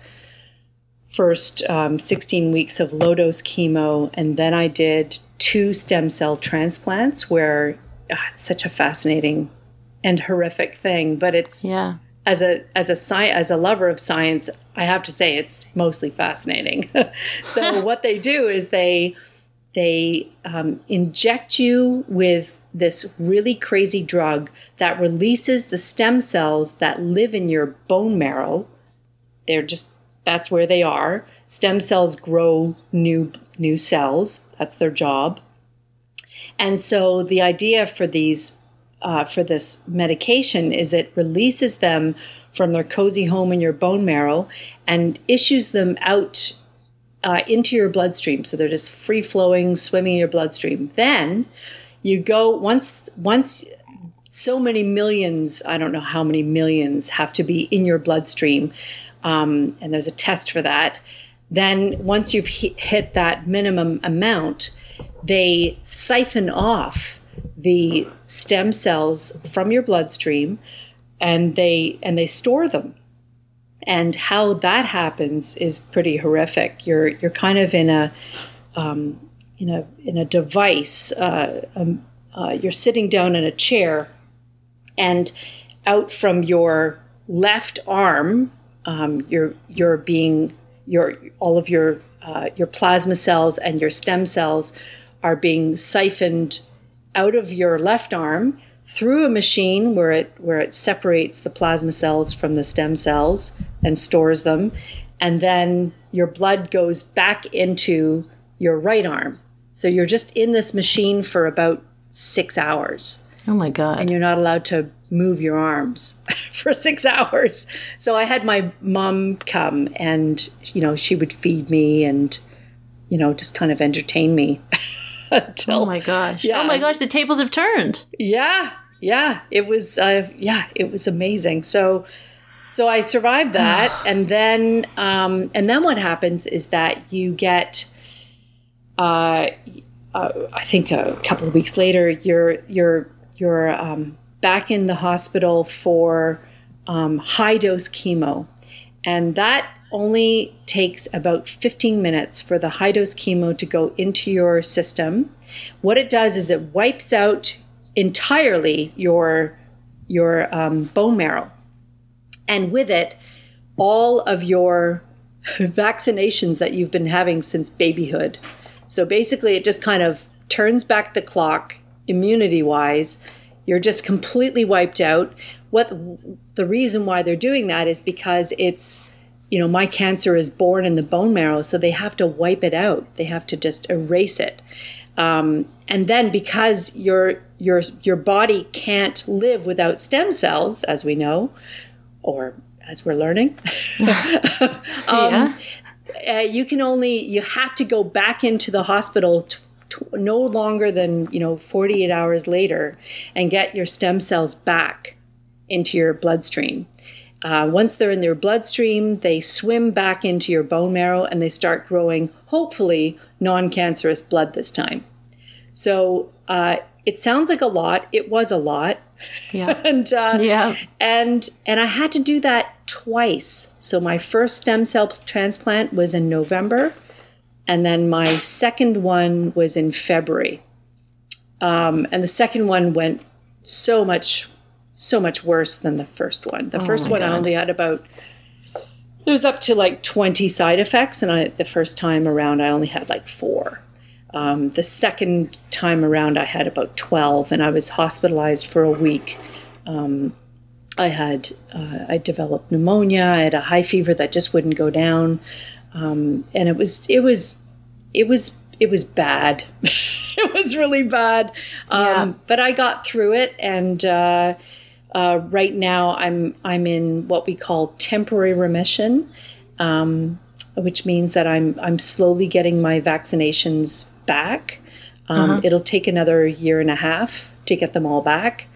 first um, 16 weeks of low dose chemo, and then I did two stem cell transplants where ah, it's such a fascinating and horrific thing, but it's Yeah. as a as a sci- as a lover of science, I have to say it's mostly fascinating. so what they do is they they um, inject you with this really crazy drug that releases the stem cells that live in your bone marrow. They're just that's where they are. Stem cells grow new new cells. That's their job. And so the idea for these uh, for this medication is it releases them from their cozy home in your bone marrow and issues them out uh, into your bloodstream. So they're just free flowing, swimming in your bloodstream. Then you go once once so many millions I don't know how many millions have to be in your bloodstream, um, and there's a test for that. Then once you've hit that minimum amount, they siphon off the stem cells from your bloodstream and they and they store them. And how that happens is pretty horrific. You're you're kind of in a um, in a in a device uh, um, uh, you're sitting down in a chair and out from your left arm um, you're you're being your all of your uh, your plasma cells and your stem cells are being siphoned out of your left arm through a machine where it where it separates the plasma cells from the stem cells and stores them and then your blood goes back into your right arm so you're just in this machine for about 6 hours Oh my god. and you're not allowed to move your arms for six hours. So I had my mom come and, you know, she would feed me and, you know, just kind of entertain me until, oh my gosh. Yeah. Oh my gosh. The tables have turned. yeah, yeah, it was, uh, yeah, it was amazing. So, so I survived that. and then, um, and then what happens is that you get, uh, uh, I think a couple of weeks later, you're you're you're um, back in the hospital for um, high dose chemo, and that only takes about 15 minutes for the high dose chemo to go into your system. What it does is it wipes out entirely your your um, bone marrow, and with it, all of your vaccinations that you've been having since babyhood. So basically, it just kind of turns back the clock immunity wise. You're just completely wiped out. What the reason why they're doing that is because it's, you know, my cancer is born in the bone marrow, so they have to wipe it out. They have to just erase it. Um, and then because your your your body can't live without stem cells, as we know, or as we're learning, yeah. uh, you can only you have to go back into the hospital t- t- no longer than you know 48 hours later and get your stem cells back into your bloodstream uh, once they're in their bloodstream they swim back into your bone marrow and they start growing hopefully non-cancerous blood this time so uh, it sounds like a lot it was a lot Yeah. and uh, Yeah. and and I had to do that twice. So my first stem cell transplant was in November, and then my second one was in February. Um, and the second one went so much so much worse than the first one. The first my one I only had about it was up to like 20 side effects and I the first time around I only had like 4. Um, the second time around, I had about 12, and I was hospitalized for a week. Um, I had uh, I developed pneumonia. I had a high fever that just wouldn't go down, um, and it was it was it was it was bad. it was really bad, um, yeah. but I got through it, and uh, uh, right now I'm I'm in what we call temporary remission, um, which means that I'm I'm slowly getting my vaccinations back. Um, uh-huh. It'll take another year and a half to get them all back.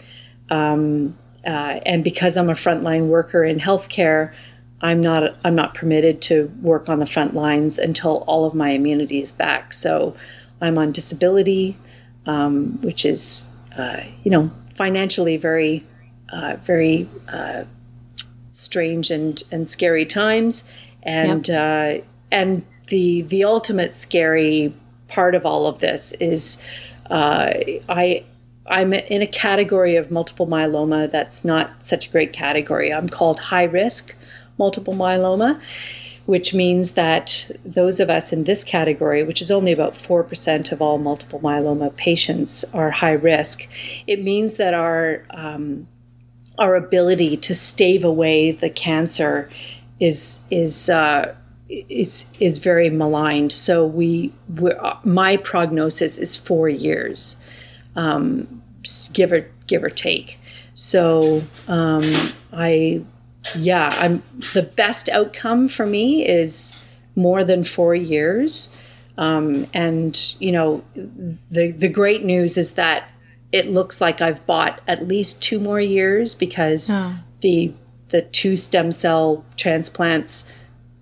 Um, uh, and because I'm a frontline worker in healthcare, I'm not I'm not permitted to work on the front lines until all of my immunity is back. So I'm on disability, um, which is uh, you know financially very uh, very uh, strange and and scary times, and yep. Uh, and the the ultimate scary part of all of this is uh, I I'm in a category of multiple myeloma that's not such a great category. I'm called high risk multiple myeloma, which means that those of us in this category, which is only about 4% of all multiple myeloma patients, are high risk. It means that our um, our ability to stave away the cancer is is uh, is is very maligned. So we, my prognosis is four years, um, give or give or take. So um, I, yeah, I'm the best outcome for me is more than four years. Um, and you know, the the great news is that it looks like I've bought at least two more years because oh. the the two stem cell transplants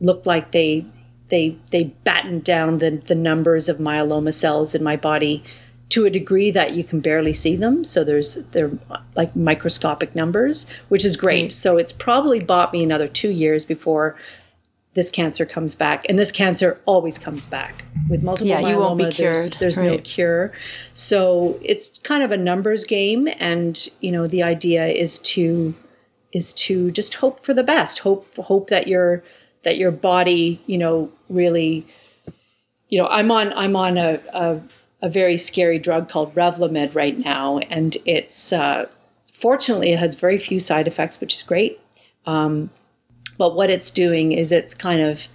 looked like they they they battened down the, the numbers of myeloma cells in my body to a degree that you can barely see them. So there's they're like microscopic numbers, which is great. Right. So it's probably bought me another two years before this cancer comes back, and this cancer always comes back with multiple yeah, myeloma. You won't be cured. There's, there's right. no cure, so it's kind of a numbers game, and you know the idea is to is to just hope for the best. Hope hope that your that your body, you know, really, you know, I'm on I'm on a, a, a very scary drug called Revlimid right now, and it's uh, fortunately it has very few side effects, which is great. Um, but what it's doing is it's kind of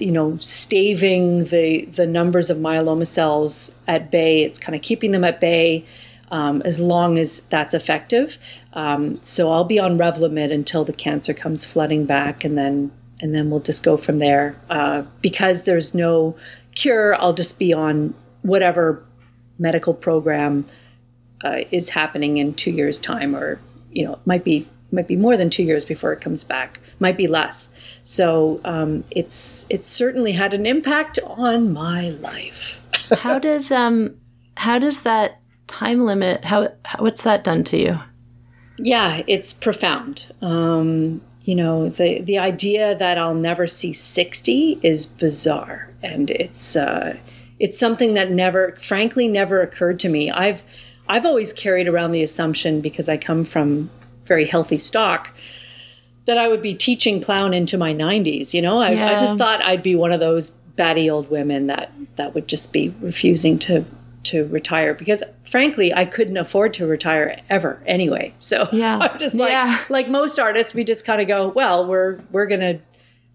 you know staving the the numbers of myeloma cells at bay. It's kind of keeping them at bay. Um, as long as that's effective. Um, so I'll be on Revlimid until the cancer comes flooding back, and then and then we'll just go from there. Uh, because there's no cure, I'll just be on whatever medical program uh, is happening in two years' time, or you know, it might be might be more than two years before it comes back, might be less. So um, it's it's certainly had an impact on my life. how does um how does that time limit how, how what's that done to you? Yeah, it's profound. Um, you know the the idea that I'll never see 60 is bizarre and it's uh, it's something that never frankly never occurred to me I've I've always carried around the assumption because I come from very healthy stock that I would be teaching clown into my 90s you know I, yeah. I just thought I'd be one of those batty old women that that would just be refusing to to retire because frankly I couldn't afford to retire ever anyway. So yeah. I'm just like yeah. like most artists, we just kind of go, well, we're we're gonna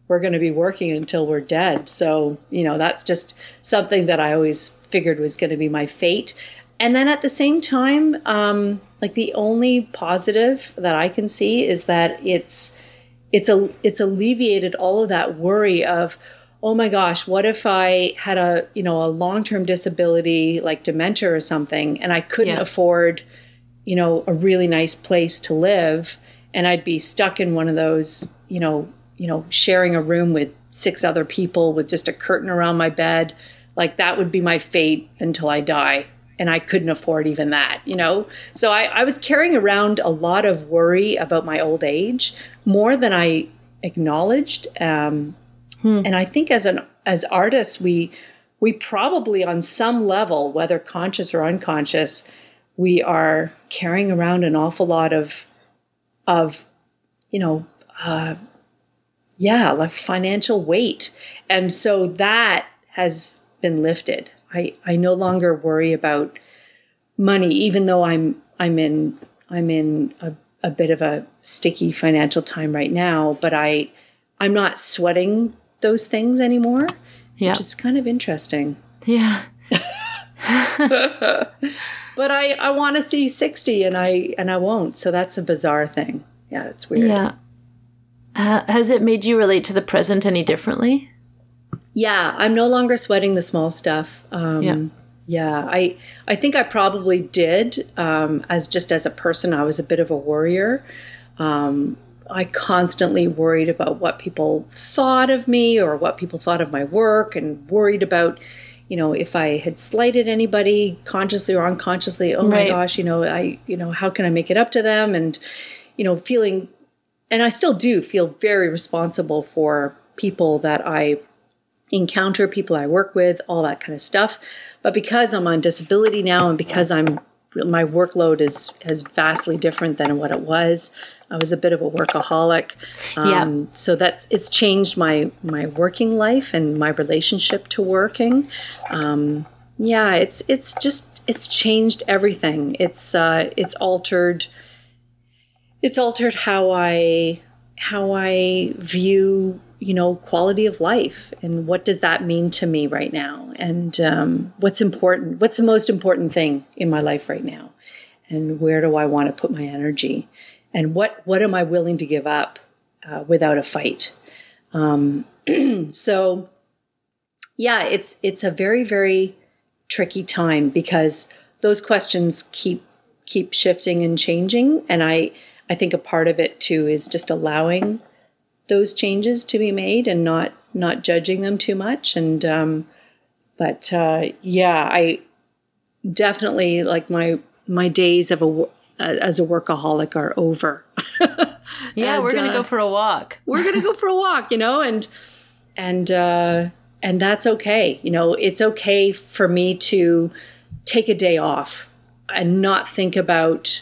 we're gonna be working until we're dead. So, you know, that's just something that I always figured was gonna be my fate. And then at the same time, um, like the only positive that I can see is that it's it's a it's alleviated all of that worry of oh my gosh, what if I had a, you know, a long-term disability like dementia or something and I couldn't yeah. afford, you know, a really nice place to live and I'd be stuck in one of those, you know, you know, sharing a room with six other people with just a curtain around my bed, like that would be my fate until I die. And I couldn't afford even that, you know? So I, I was carrying around a lot of worry about my old age, more than I acknowledged. Um, Hmm. And I think as an as artists, we we probably on some level, whether conscious or unconscious, we are carrying around an awful lot of of you know uh, yeah like financial weight and so that has been lifted I I no longer worry about money, even though I'm I'm in I'm in a, a bit of a sticky financial time right now. But I I'm not sweating those things anymore, Yeah. which is kind of interesting. yeah. But I I want to see sixty, and I and I won't. So that's a bizarre thing. Yeah, it's weird. Yeah. Uh, has it made you relate to the present any differently? Yeah, I'm no longer sweating the small stuff. Um, Yeah. yeah. I I think I probably did. Um, as just as a person, I was a bit of a worrier. Um, I constantly worried about what people thought of me or what people thought of my work, and worried about, you know, if I had slighted anybody consciously or unconsciously. Oh my gosh, you know, I, you know, how can I make it up to them? And, you know, feeling, and I still do feel very responsible for people that I encounter, people I work with, all that kind of stuff. But because I'm on disability now and because I'm my workload is is vastly different than what it was. I was a bit of a workaholic. Um, so that's it's changed my my working life and my relationship to working. Um, yeah, it's it's just it's changed everything. It's uh, it's altered it's altered how I how I view you know quality of life and what does that mean to me right now? And um, what's important what's the most important thing in my life right now? And where do I want to put my energy? And what what am I willing to give up uh, without a fight? Um, so yeah it's it's a very very tricky time because those questions keep keep shifting and changing. And I I think a part of it too is just allowing those changes to be made and not not judging them too much. And um, but uh, yeah, I definitely like my my days of a uh, as a workaholic are over. Yeah, And, we're gonna uh, go for a walk. We're gonna go for a walk, you know, and and uh, and that's okay. You know, it's okay for me to take a day off and not think about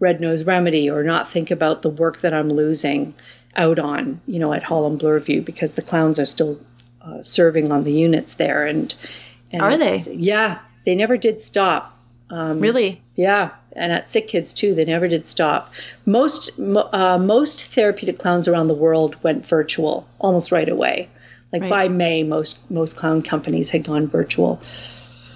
Red Nose Remedy or not think about the work that I'm losing out on, you know, at Holland Bloorview because the clowns are still uh, serving on the units there. And, and Are it's- Yeah, they never did stop. really? Yeah, and at Sick Kids too, they never did stop. Most mo- uh, most therapeutic clowns around the world went virtual almost right away. Like Right. by May, most most clown companies had gone virtual.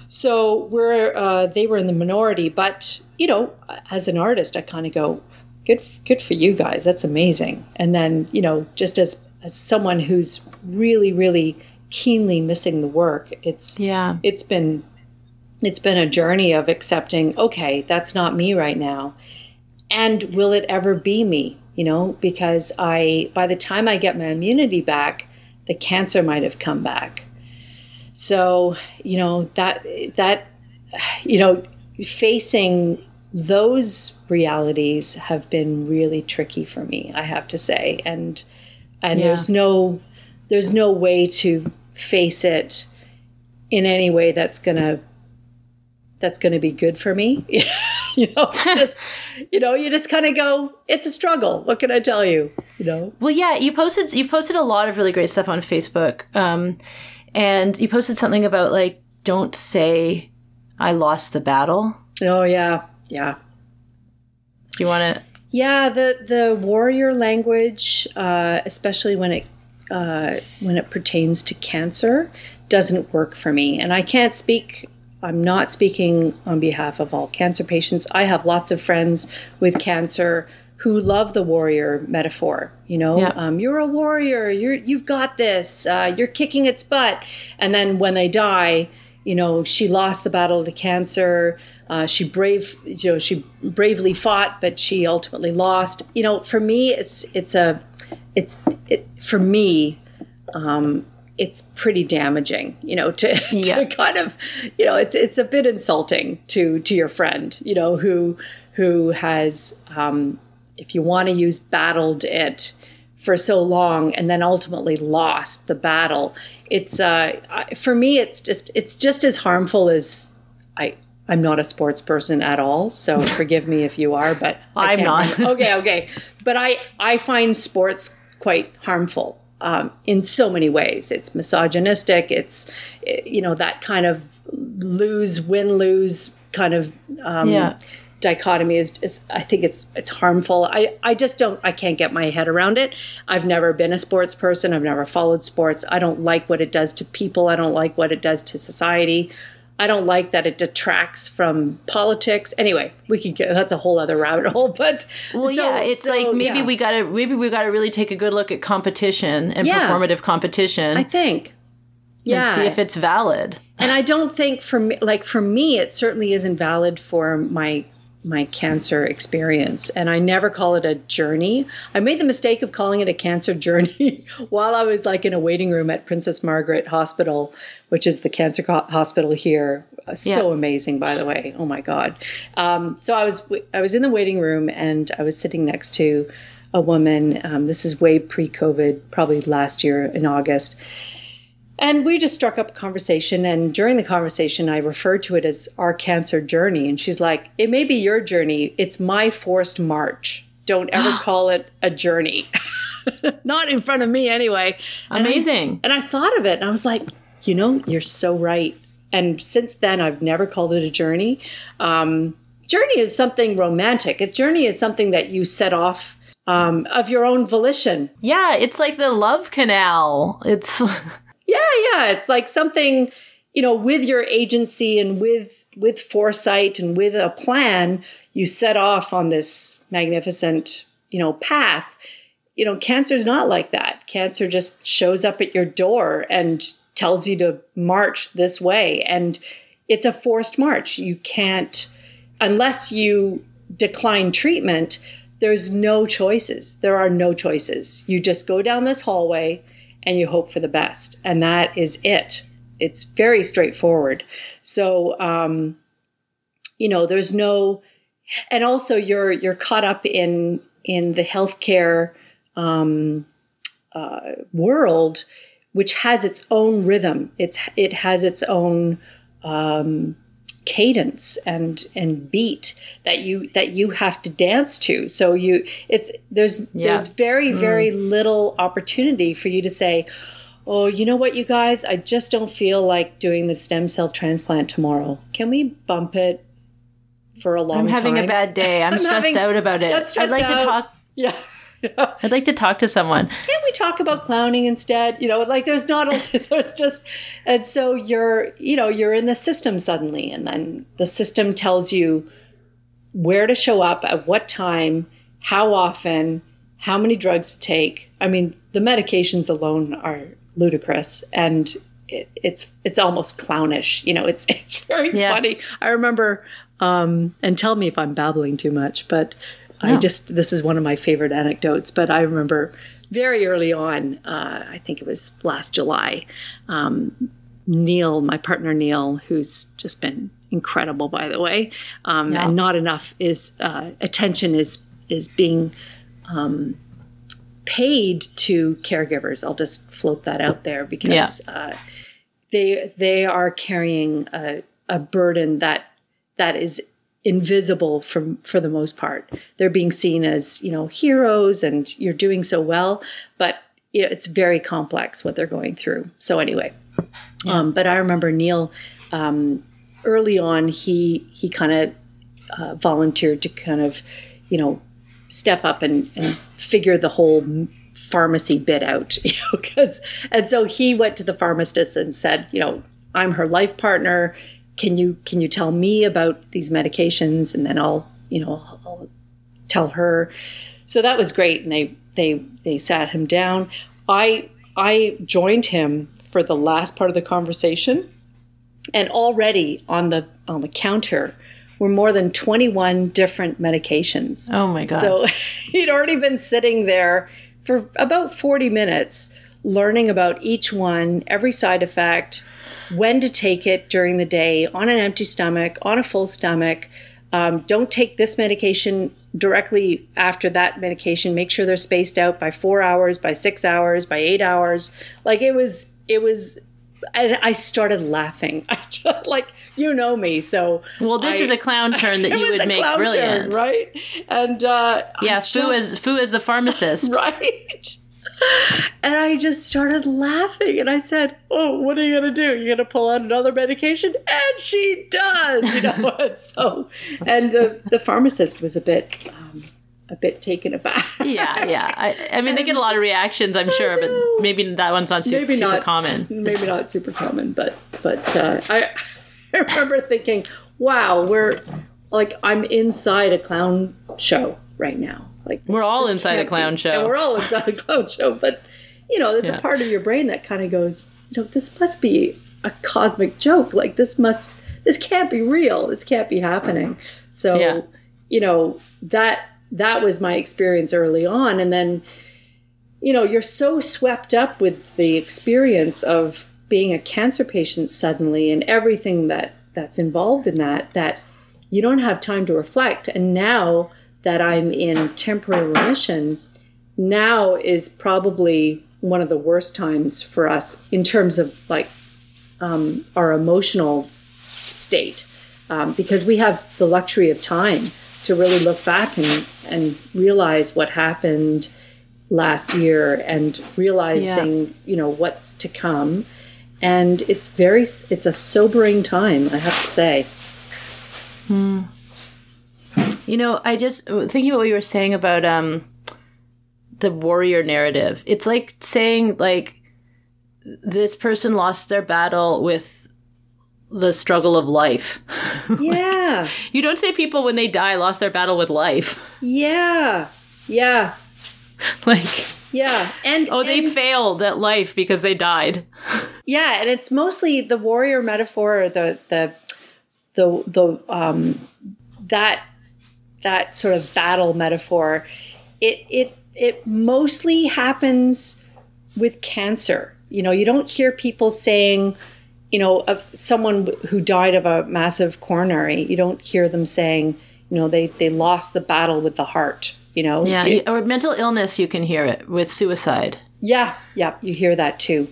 So we're uh, they were in the minority, but you know, as an artist, I kind of go, good good for you guys, that's amazing. And then you know, just as as someone who's really really keenly missing the work, it's Yeah. it's been it's been a journey of accepting okay that's not me right now and will it ever be me you know because i by the time i get my immunity back the cancer might have come back so you know that that you know facing those realities have been really tricky for me i have to say. And and Yeah. there's no there's no way to face it in any way that's gonna that's gonna be good for me. You know just you know you just kind of go it's a struggle. What can i tell you? You know? Well, yeah, you posted you posted a lot of really great stuff on Facebook, um, and you posted something about like don't say I lost the battle. oh yeah yeah Do you want to? Yeah, the the warrior language, uh, especially when it uh, when it pertains to cancer, doesn't work for me. And I can't speak. I'm not speaking on behalf of all cancer patients. I have lots of friends with cancer who love the warrior metaphor. You know, Yeah. um, you're a warrior. You're you've got this. Uh, you're kicking its butt. And then when they die, you know, she lost the battle to cancer. Uh, she brave, you know, she bravely fought, but she ultimately lost. You know, for me, it's it's a, it's it for me, um, it's pretty damaging. You know, to, Yeah. to kind of, you know, it's it's a bit insulting to to your friend. You know, who who has, um, if you want to use battled it for so long and then ultimately lost the battle. It's uh, for me, it's just it's just as harmful as I. I'm not a sports person at all, so forgive me if you are, but I I'm can't okay, okay, but I I find sports quite harmful um, in so many ways. It's misogynistic. It's you know that kind of lose win lose kind of um, Yeah. dichotomy is, is I think it's it's harmful. I I just don't I can't get my head around it. I've never been a sports person. I've never followed sports. I don't like what it does to people. I don't like what it does to society. I don't like that it detracts from politics. Anyway, we could get that's a whole other rabbit hole. But Well, so- yeah, it's so, like maybe yeah. we gotta maybe we gotta really take a good look at competition and Yeah. performative competition I think. Yeah. and see if it's valid. and I don't think for me, like for me, it certainly isn't valid for my my cancer experience. And I never call it a journey. I made the mistake of calling it a cancer journey while I was like in a waiting room at Princess Margaret Hospital, which is the cancer co- hospital here. Uh, So Yeah. amazing, by the way. Oh my God. Um, so I was I was in the waiting room and I was sitting next to a woman. Um, this is way pre-COVID, probably last year in August. And we just struck up a conversation. And during the conversation, I referred to it as our cancer journey. And she's like, It may be your journey. It's my forced march. Don't ever call it a journey. Not in front of me, anyway. And I- Amazing. and I thought of it and I was like, You know, you're so right. And since then, I've never called it a journey. Um, journey is something romantic, a journey is something that you set off um, of your own volition. Yeah, it's like the love canal. It's Yeah, yeah. It's like something, you know, with your agency and with with foresight and with a plan, you set off on this magnificent, you know, path. You know, cancer's not like that. Cancer just shows up at your door and tells you to march this way. And it's a forced march. You can't unless you decline treatment, there's no choices. There are no choices. You just go down this hallway and you hope for the best. And that is it. It's very straightforward. So, um, you know, there's no, and also you're you're caught up in in the healthcare um, uh, world, which has its own rhythm. It's it has its own um, cadence and and beat that you that you have to dance to so you it's there's Yeah. there's very mm. very little opportunity for you to say oh you know what you guys i just don't feel like doing the stem cell transplant tomorrow can we bump it for a long I'm having time a bad day. I'm, I'm stressed having- out about it. I'd like out. to talk yeah I'd like to talk to someone. can't we talk about clowning instead you know like there's not a there's just and so you're you know you're in the system suddenly and then the system tells you where to show up at what time how often how many drugs to take i mean the medications alone are ludicrous and it, it's it's almost clownish you know it's it's very Yeah. funny i remember um and tell me if i'm babbling too much but I just this is one of my favorite anecdotes. But I remember very early on, uh, I think it was last July, um, Neil, my partner Neil, who's just been incredible, by the way, um, Yeah. and not enough is uh, attention is is being um, paid to caregivers. I'll just float that out there because uh, they they are carrying a, a burden that that is invisible from for the most part. They're being seen as you know heroes, and you're doing so well, but it's very complex what they're going through. So anyway, um, but I remember Neil um, early on. He he kind of uh, volunteered to kind of you know step up and, and figure the whole pharmacy bit out, you know, because and so he went to the pharmacist and said, you know, I'm her life partner. Can you can you tell me about these medications, and then I'll you know I'll tell her. So that was great, and they they they sat him down. I I joined him for the last part of the conversation, and already on the on the counter were more than 21 different medications. Oh my god. So he'd already been sitting there for about 40 minutes learning about each one, every side effect, when to take it during the day, on an empty stomach, on a full stomach. Um, don't take this medication directly after that medication. Make sure they're spaced out by four hours, by six hours, by eight hours. Like it was, it was. And I started laughing. I just, like you know me, so well, this I- is a clown turn that you would make brilliant. turn, right? And uh, Yeah, I Fu just- as Fu as the pharmacist. right. And I just started laughing and I said, Oh, what are you going to do? You're going to pull out another medication? And she does, you know. and so, and the, the pharmacist was a bit, um, a bit taken aback. yeah, yeah. I, I mean, they get a lot of reactions, I'm sure, but maybe that one's not super, Maybe super common. Maybe not super common, but, but uh, I, I remember thinking, wow, we're like, I'm inside a clown show right now. Like We're all inside a can't be- clown show. And we're all inside a clown show, but you know, there's Yeah. a part of your brain that kind of goes, you know, this must be a cosmic joke. Like this must, this can't be real. This can't be happening. So, Yeah. you know, that that was my experience early on, and then, you know, you're so swept up with the experience of being a cancer patient suddenly and everything that that's involved in that that you don't have time to reflect. And now that I'm in temporary remission, now is probably one of the worst times for us in terms of like um, our emotional state um, because we have the luxury of time to really look back and, and realize what happened last year and realizing you know what's to come. And it's very it's a sobering time i have to say You know, I just thinking about what you were saying about um the warrior narrative. It's like saying like this person lost their battle with the struggle of life. yeah You don't say people when they die lost their battle with life. yeah yeah like yeah and oh they and- failed at life because they died. Yeah, and it's mostly the warrior metaphor, the the the the um that that sort of battle metaphor. It it it mostly happens with cancer. You know, you don't hear people saying, you know, of someone who died of a massive coronary. You don't hear them saying, you know, they they lost the battle with the heart. You know, Yeah, you- or mental illness you can hear it with suicide. yeah, yeah, you hear that too.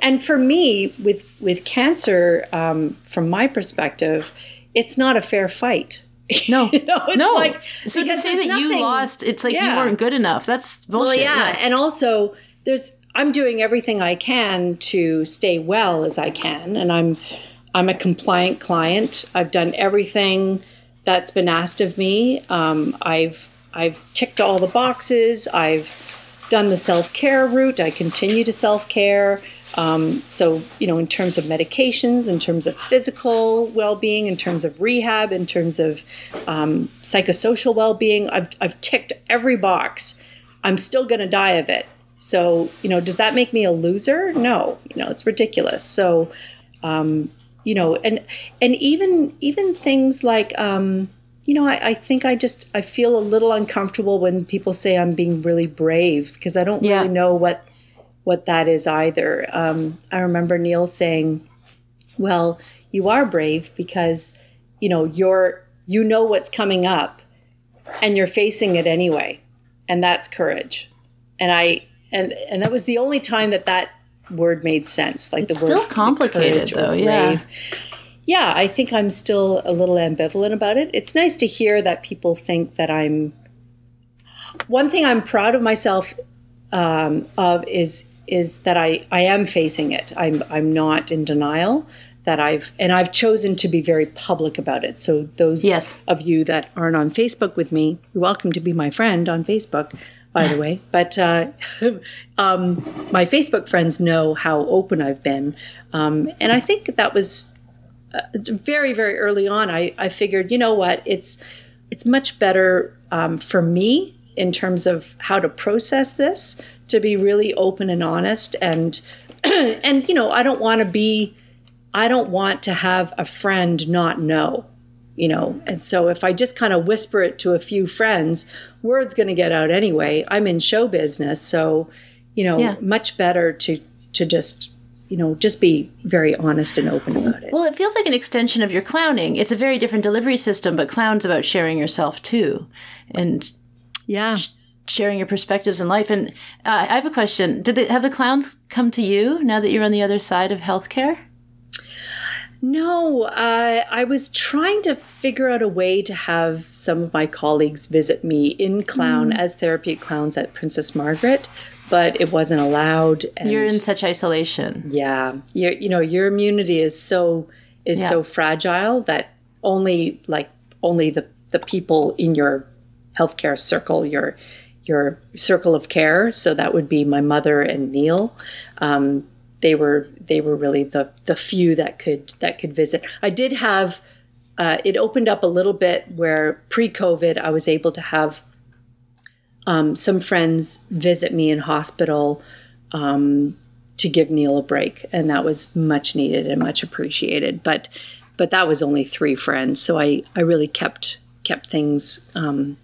And for me, with with cancer, um, from my perspective, it's not a fair fight. No. you know, it's no. like so to say that you lost, it's like you weren't good enough. That's bullshit. Well, yeah, and also there's I'm doing everything I can to stay well as I can, and I'm I'm a compliant client. I've done everything that's been asked of me. Um, I've I've ticked all the boxes. I've done the self care route. I continue to self care. Um, so you know, in terms of medications, in terms of physical well being, in terms of rehab, in terms of um, psychosocial well being, I've I've ticked every box. I'm still going to die of it. So, you know, does that make me a loser? No, you know, it's ridiculous. So, um, you know, and and even even things like, um, you know, I, I think I just I feel a little uncomfortable when people say I'm being really brave because I don't Yeah. really know what what that is either. Um, I remember Neil saying, "Well, you are brave because you know you're you know what's coming up, and you're facing it anyway, and that's courage." And I and and that was the only time that that word made sense. Like It's the still word complicated, though, yeah. Yeah, I think I'm still a little ambivalent about it. It's nice to hear that people think that I'm. One thing I'm proud of myself um, of is is that I, I am facing it. I'm I'm not in denial. That I've and I've chosen to be very public about it. So those Yes. of you that aren't on Facebook with me, you're welcome to be my friend on Facebook, by the way. But uh, um, my Facebook friends know how open I've been, um, and I think that was uh, very very early on. I, I figured, you know what, it's it's much better um, for me in terms of how to process this to be really open and honest and and you know I don't want to be I don't want to have a friend not know you know? And so if i just kind of whisper it to a few friends word's going to get out anyway. I'm in show business so you know Yeah. much better to to just you know just be very honest and open about it. Well, it feels like an extension of your clowning. It's a very different delivery system, but clown's about sharing yourself too, and yeah sharing your perspectives in life. And uh, I have a question: Did they, have the clowns come to you now that you're on the other side of healthcare? No, uh, I was trying to figure out a way to have some of my colleagues visit me in clown Mm. as therapeutic clowns at Princess Margaret, but it wasn't allowed. And You're in such isolation. yeah, your you know your immunity is so is Yeah. so fragile that only like only the the people in your healthcare circle, your your circle of care. So that would be my mother and Neil. Um, they were they were really the the few that could that could visit. I did have uh, it opened up a little bit where pre-COVID I was able to have um, some friends visit me in hospital um, to give Neil a break, and that was much needed and much appreciated. But but that was only three friends, so I I really kept kept things um,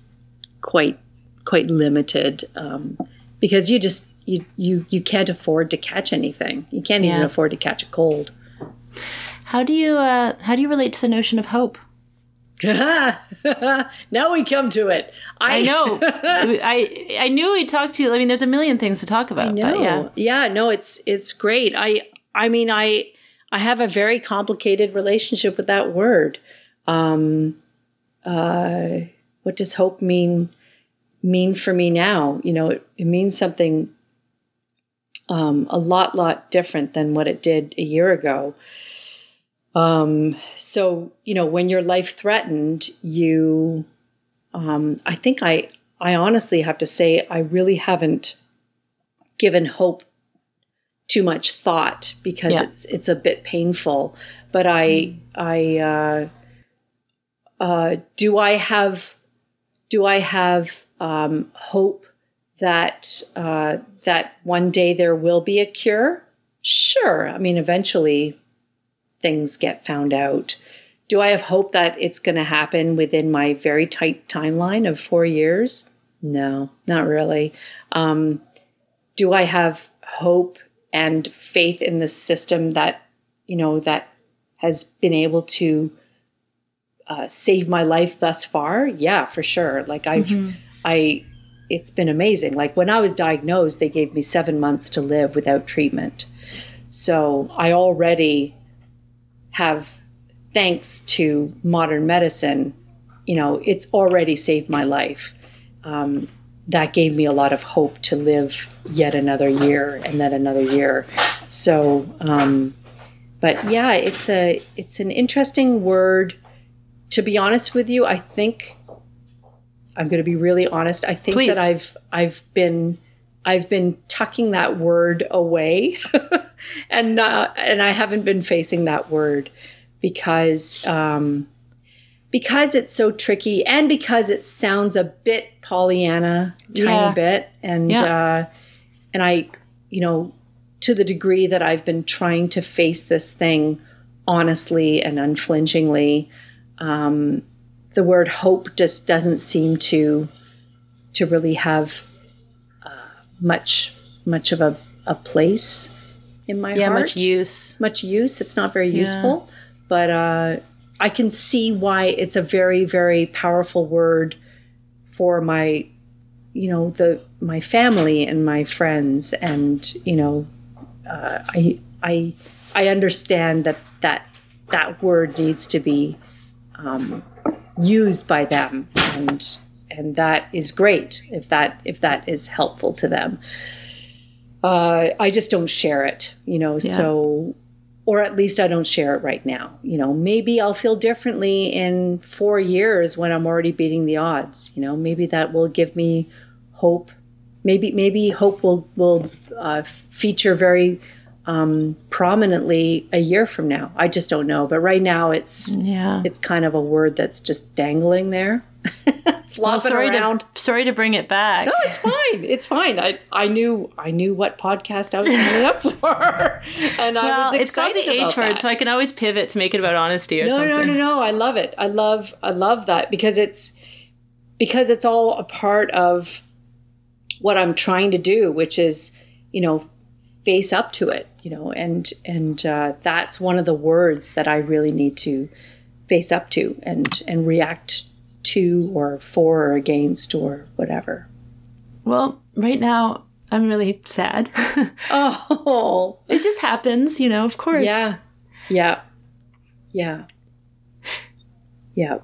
quite quite limited um, because you just you, you you can't afford to catch anything. You can't even afford to catch a cold. How do you uh, how do you relate to the notion of hope? now we come to it. I know. I I knew we'd talk to you. I mean, there's a million things to talk about. But yeah. yeah, no, it's it's great. I I mean, I I have a very complicated relationship with that word. Um, uh, what does hope mean mean for me now? You know, it, it means something um, a lot lot different than what it did a year ago. Um, so you know, when you're life threatened, you, um, I think I I honestly have to say I really haven't given hope too much thought because Yeah. it's it's a bit painful. But I I uh, uh, do I have do I have um, hope that uh, that one day there will be a cure? Sure. I mean, eventually things get found out. Do I have hope that it's going to happen within my very tight timeline of four years? No, not really. Um, do I have hope and faith in the system that you know that has been able to uh, save my life thus far? Yeah, for sure. Like I've, I, it's been amazing. Like when I was diagnosed, they gave me seven months to live without treatment. So I already have, thanks to modern medicine, you know, it's already saved my life. Um, that gave me a lot of hope to live yet another year and then another year. So, um, but yeah, it's a it's an interesting word. To be honest with you, I think I'm going to be really honest. I think Please. that I've I've been I've been tucking that word away, and uh, and I haven't been facing that word because um, because it's so tricky and because it sounds a bit Pollyanna, tiny Yeah. bit, and Yeah. uh, and I, you know, to the degree that I've been trying to face this thing honestly and unflinchingly, um, the word hope just doesn't seem to to really have uh, much much of a, a place in my Yeah, heart much use. much use. It's not very useful, but uh, I can see why it's a very, very powerful word for my, you know, the my family and my friends, and you know, uh, I I I understand that that that word needs to be um, used by them, and and that is great if that if that is helpful to them. Uh, I just don't share it, you know. So, or at least I don't share it right now. You know, maybe I'll feel differently in four years when I'm already beating the odds. You know, maybe that will give me hope. Maybe maybe hope will will uh, feature very um, prominently a year from now. I just don't know. But right now, it's Yeah. it's kind of a word that's just dangling there, Well, sorry around. to sorry to bring it back. No, it's fine. It's fine. I I knew I knew what podcast I was signing up for, and I well, was it's called excited the H word, that. so I can always pivot to make it about honesty or no, something. no, no, no. I love it. I love I love that because it's because it's all a part of what I'm trying to do, which is you know face up to it, you know, and and uh, that's one of the words that I really need to face up to and and react to or for or against or whatever. Well, right now I'm really sad. Oh, it just happens, you know. Of course. yeah, yeah. Yeah. Yeah.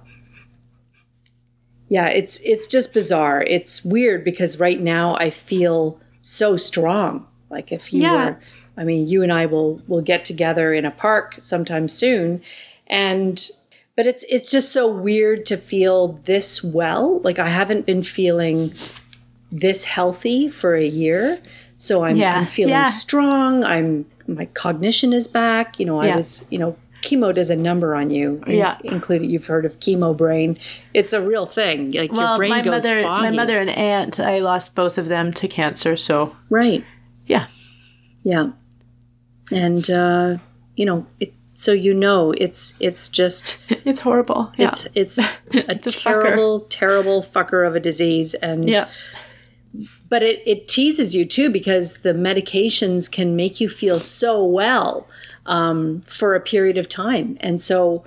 Yeah, it's it's just bizarre. It's weird because right now I feel so strong. Like if you Yeah. were I mean, you and I will will get together in a park sometime soon and but it's it's just so weird to feel this well. Like I haven't been feeling this healthy for a year. So I'm, Yeah. I'm feeling Yeah. strong. I'm my cognition is back. You know, I was, you know, chemo does a number on you. Yeah. Including you've heard of chemo brain. It's a real thing. Like your Well, brain my goes mother, foggy. my mother and aunt, I lost both of them to cancer. So Right. Yeah, Yeah. And uh, you know, it, so you know it's it's just it's horrible. Yeah, it's it's a It's a fucker. terrible, terrible fucker of a disease and yeah, but it, it teases you too because the medications can make you feel so well um, for a period of time and so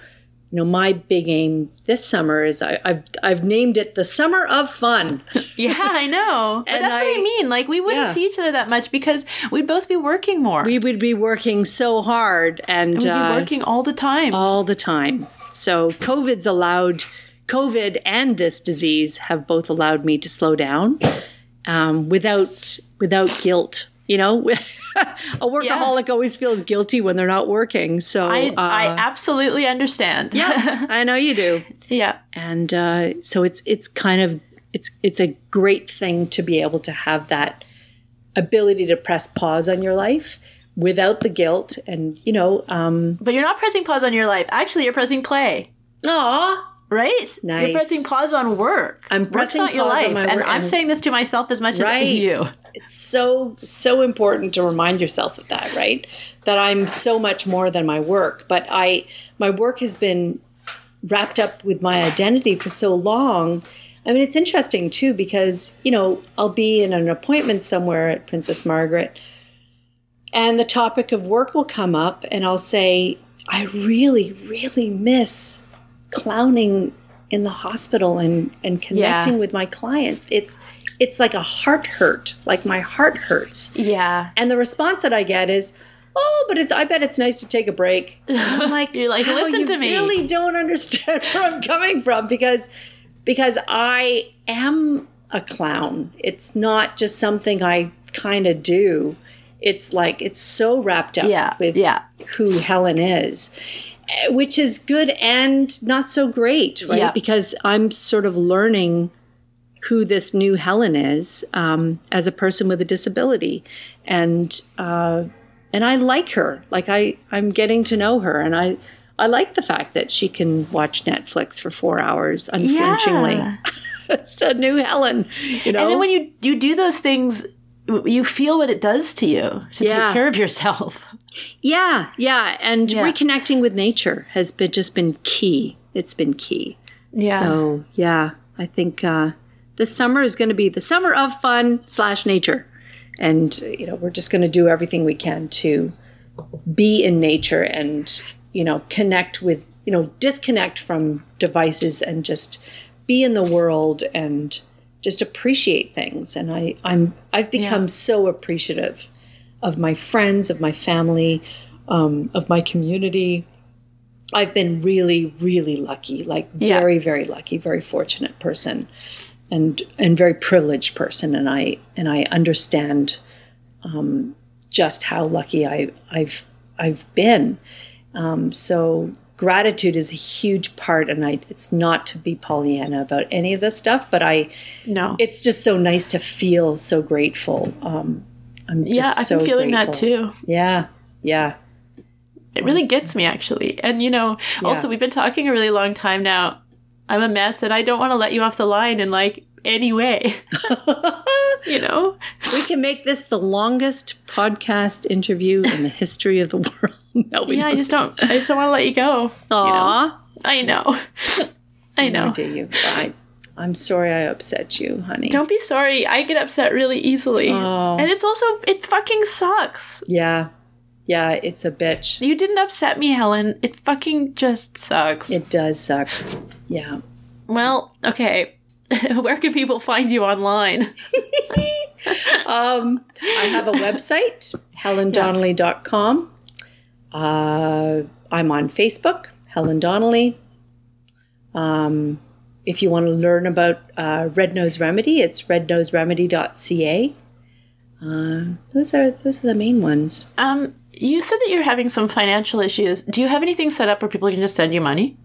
you know my big aim this summer is I, I've, I've named it the summer of fun yeah. I know, but And that's what I- I mean. Like we wouldn't Yeah. see each other that much because we'd both be working more. we would be working so hard and We'd be uh, working all the time. all the time so covid's allowed covid and this disease have both allowed me to slow down um, without without guilt you know a workaholic always feels guilty when they're not working so I, uh, I absolutely understand. yeah, I know you do. yeah, And uh, so it's it's kind of it's it's a great thing to be able to have that ability to press pause on your life without the guilt and you know um but you're not pressing pause on your life. Actually, you're pressing play. aw Right? Nice. You're pressing pause on work. I'm Work's pressing not your pause on life. and I'm saying this to myself as much Right. as you. it's so so important to remind yourself of that right that i'm so much more than my work but i my work has been wrapped up with my identity for so long i mean it's interesting too because you know i'll be in an appointment somewhere at princess margaret and the topic of work will come up and i'll say i really really miss clowning in the hospital and and connecting with my clients it's it's like a heart hurt like my heart hurts Yeah. and the response that i get is oh but it's i bet it's nice to take a break And i'm like You're like, "How, "Listen you to me." I really don't understand where i'm coming from because because i am a clown it's not just something i kind of do it's like it's so wrapped up Yeah. with yeah. who Helen is, which is good and not so great, right? Yeah. Because I'm sort of learning who this new Helen is um, as a person with a disability, and uh, and I like her. Like I I'm getting to know her, and I. I like the fact that she can watch Netflix for four hours unflinchingly. Yeah. it's a new Helen, you know. And then when you you do those things, you feel what it does to you to Yeah. take care of yourself. Yeah, yeah, and Yeah. reconnecting with nature has been just been key. It's been key. Yeah. So yeah, I think uh, this summer is going to be the summer of fun slash nature, and you know we're just going to do everything we can to be in nature and you know connect with you know disconnect from devices and just be in the world and just appreciate things. And I I'm I've become Yeah. so appreciative of my friends, of my family, um, of my community. I've been really, really lucky, like Yeah. very, very lucky, very fortunate person, and and very privileged person, and I and I understand um, just how lucky I, I've I've been. Um, so gratitude is a huge part, and I it's not to be Pollyanna about any of this stuff, but I No. it's just so nice to feel so grateful. Um, I'm just yeah, I've so been feeling that too. Yeah, yeah. It really gets me actually. And you know, also we've been talking a really long time now. I'm a mess and I don't want to let you off the line and like any way. you know? we can make this the longest podcast interview in the history of the world. no, we Yeah, I just don't I just don't want to let you go. You know? Aw. I know. I know. do you? I, I'm sorry I upset you, honey. Don't be sorry. I get upset really easily. Oh. And it's also it fucking sucks. Yeah, yeah. It's a bitch. You didn't upset me, Helen. It fucking just sucks. It does suck. Yeah. well, okay. Where can people find you online? Um, I have a website, helendonnelly.com. Uh, I'm on Facebook, Helen Donnelly. Um, if you want to learn about uh, Red Nose Remedy, it's rednoseremedy.ca. Uh, those are those are the main ones. Um, you said that you're having some financial issues. Do you have anything set up where people can just send you money?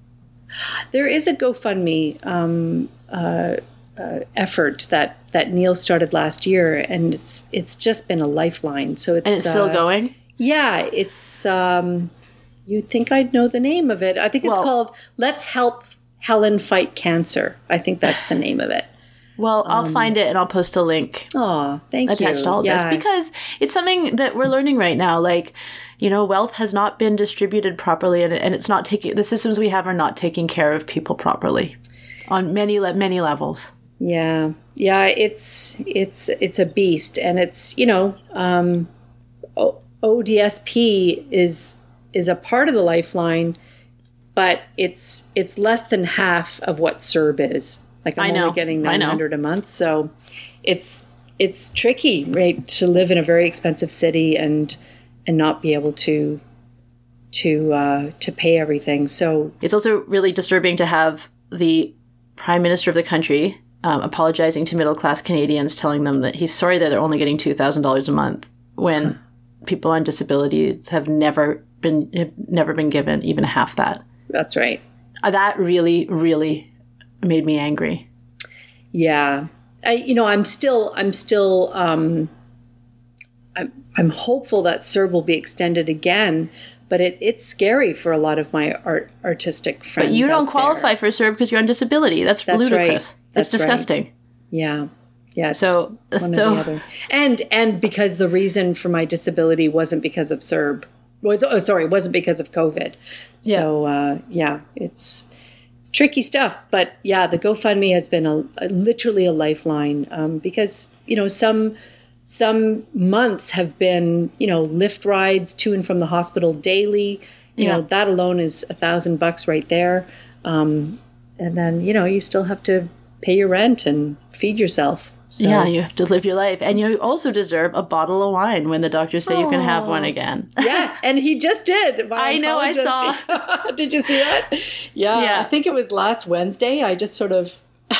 There is a GoFundMe um, uh, uh, effort that that Neil started last year, and it's it's just been a lifeline. So it's And it's still uh, going? Yeah, it's. Um, you'd think I'd know the name of it. I think it's Well- called "Let's Help Helen Fight Cancer." I think that's the name of it. Well, I'll find it and I'll post a link Oh, thank attached you. to all yeah. this because it's something that we're learning right now. Like, you know, wealth has not been distributed properly, and, and it's not taking the systems we have are not taking care of people properly on many many levels. Yeah, yeah, it's it's it's a beast, and it's you know, um, ODSP is is a part of the lifeline, but it's it's less than half of what CERB is. Like I'm I know, only getting nine hundred a month, so it's it's tricky, right, to live in a very expensive city and and not be able to to uh, to pay everything. So It's also really disturbing to have the prime minister of the country um, apologizing to middle class Canadians, telling them that he's sorry that they're only getting two thousand dollars a month when people on disabilities have never been have never been given even half that. that's right. Uh, That really, really made me angry. Yeah, I, you know, I'm still, I'm still, um, I'm, I'm hopeful that CERB will be extended again, but it, it's scary for a lot of my art, artistic friends. But you don't there. qualify for CERB because you're on disability. That's, That's ludicrous. right. That's That's right. disgusting. Yeah, yeah. So, one or the so other. and and because the reason for my disability wasn't because of CERB, was oh sorry, wasn't because of COVID. Yeah. So uh, yeah, it's it's tricky stuff. But yeah, the GoFundMe has been a, a literally a lifeline um, because you know some some months have been you know Lyft rides to and from the hospital daily. You Yeah. know that alone is a thousand bucks right there. Um, and then you know you still have to pay your rent and feed yourself. So, yeah, you have to live your life, and you also deserve a bottle of wine when the doctors say you can have one again. yeah, and he just did. I know, I oncologist- did you see that? Yeah, Yeah. I think it was last Wednesday. I just sort of,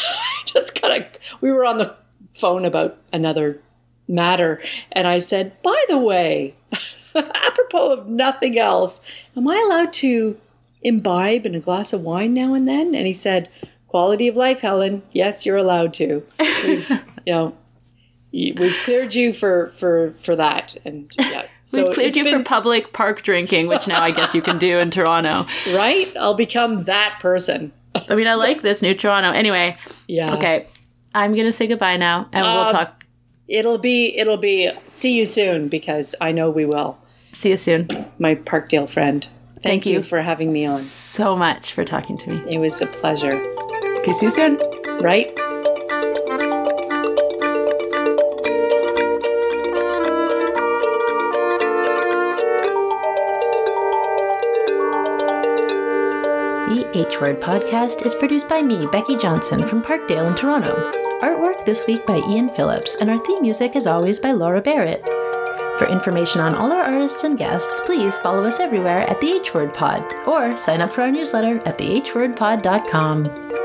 just kind of, we were on the phone about another matter, and I said, by the way, apropos of nothing else, am I allowed to imbibe in a glass of wine now and then? And he said, quality of life, Helen. Yes, you're allowed to. We've, you know. We've cleared you for for for that, and yeah. So We've cleared you been- for public park drinking, which now I guess you can do in Toronto. right? I'll become that person. I mean, I like this new Toronto. Anyway, Yeah. okay, I'm gonna say goodbye now, and we'll Um, talk. It'll be it'll be see you soon because I know we will. See you soon. My Parkdale friend. Thank, Thank you. you. for having me on. So much for talking to me. It was a pleasure. Okay, see you soon. Right? The H Word podcast is produced by me, Becky Johnson, from Parkdale in Toronto. Artwork this week by Ian Phillips, and our theme music is always by Laura Barrett. For information on all our artists and guests, please follow us everywhere at the H Word Pod or sign up for our newsletter at thehwordpod.com.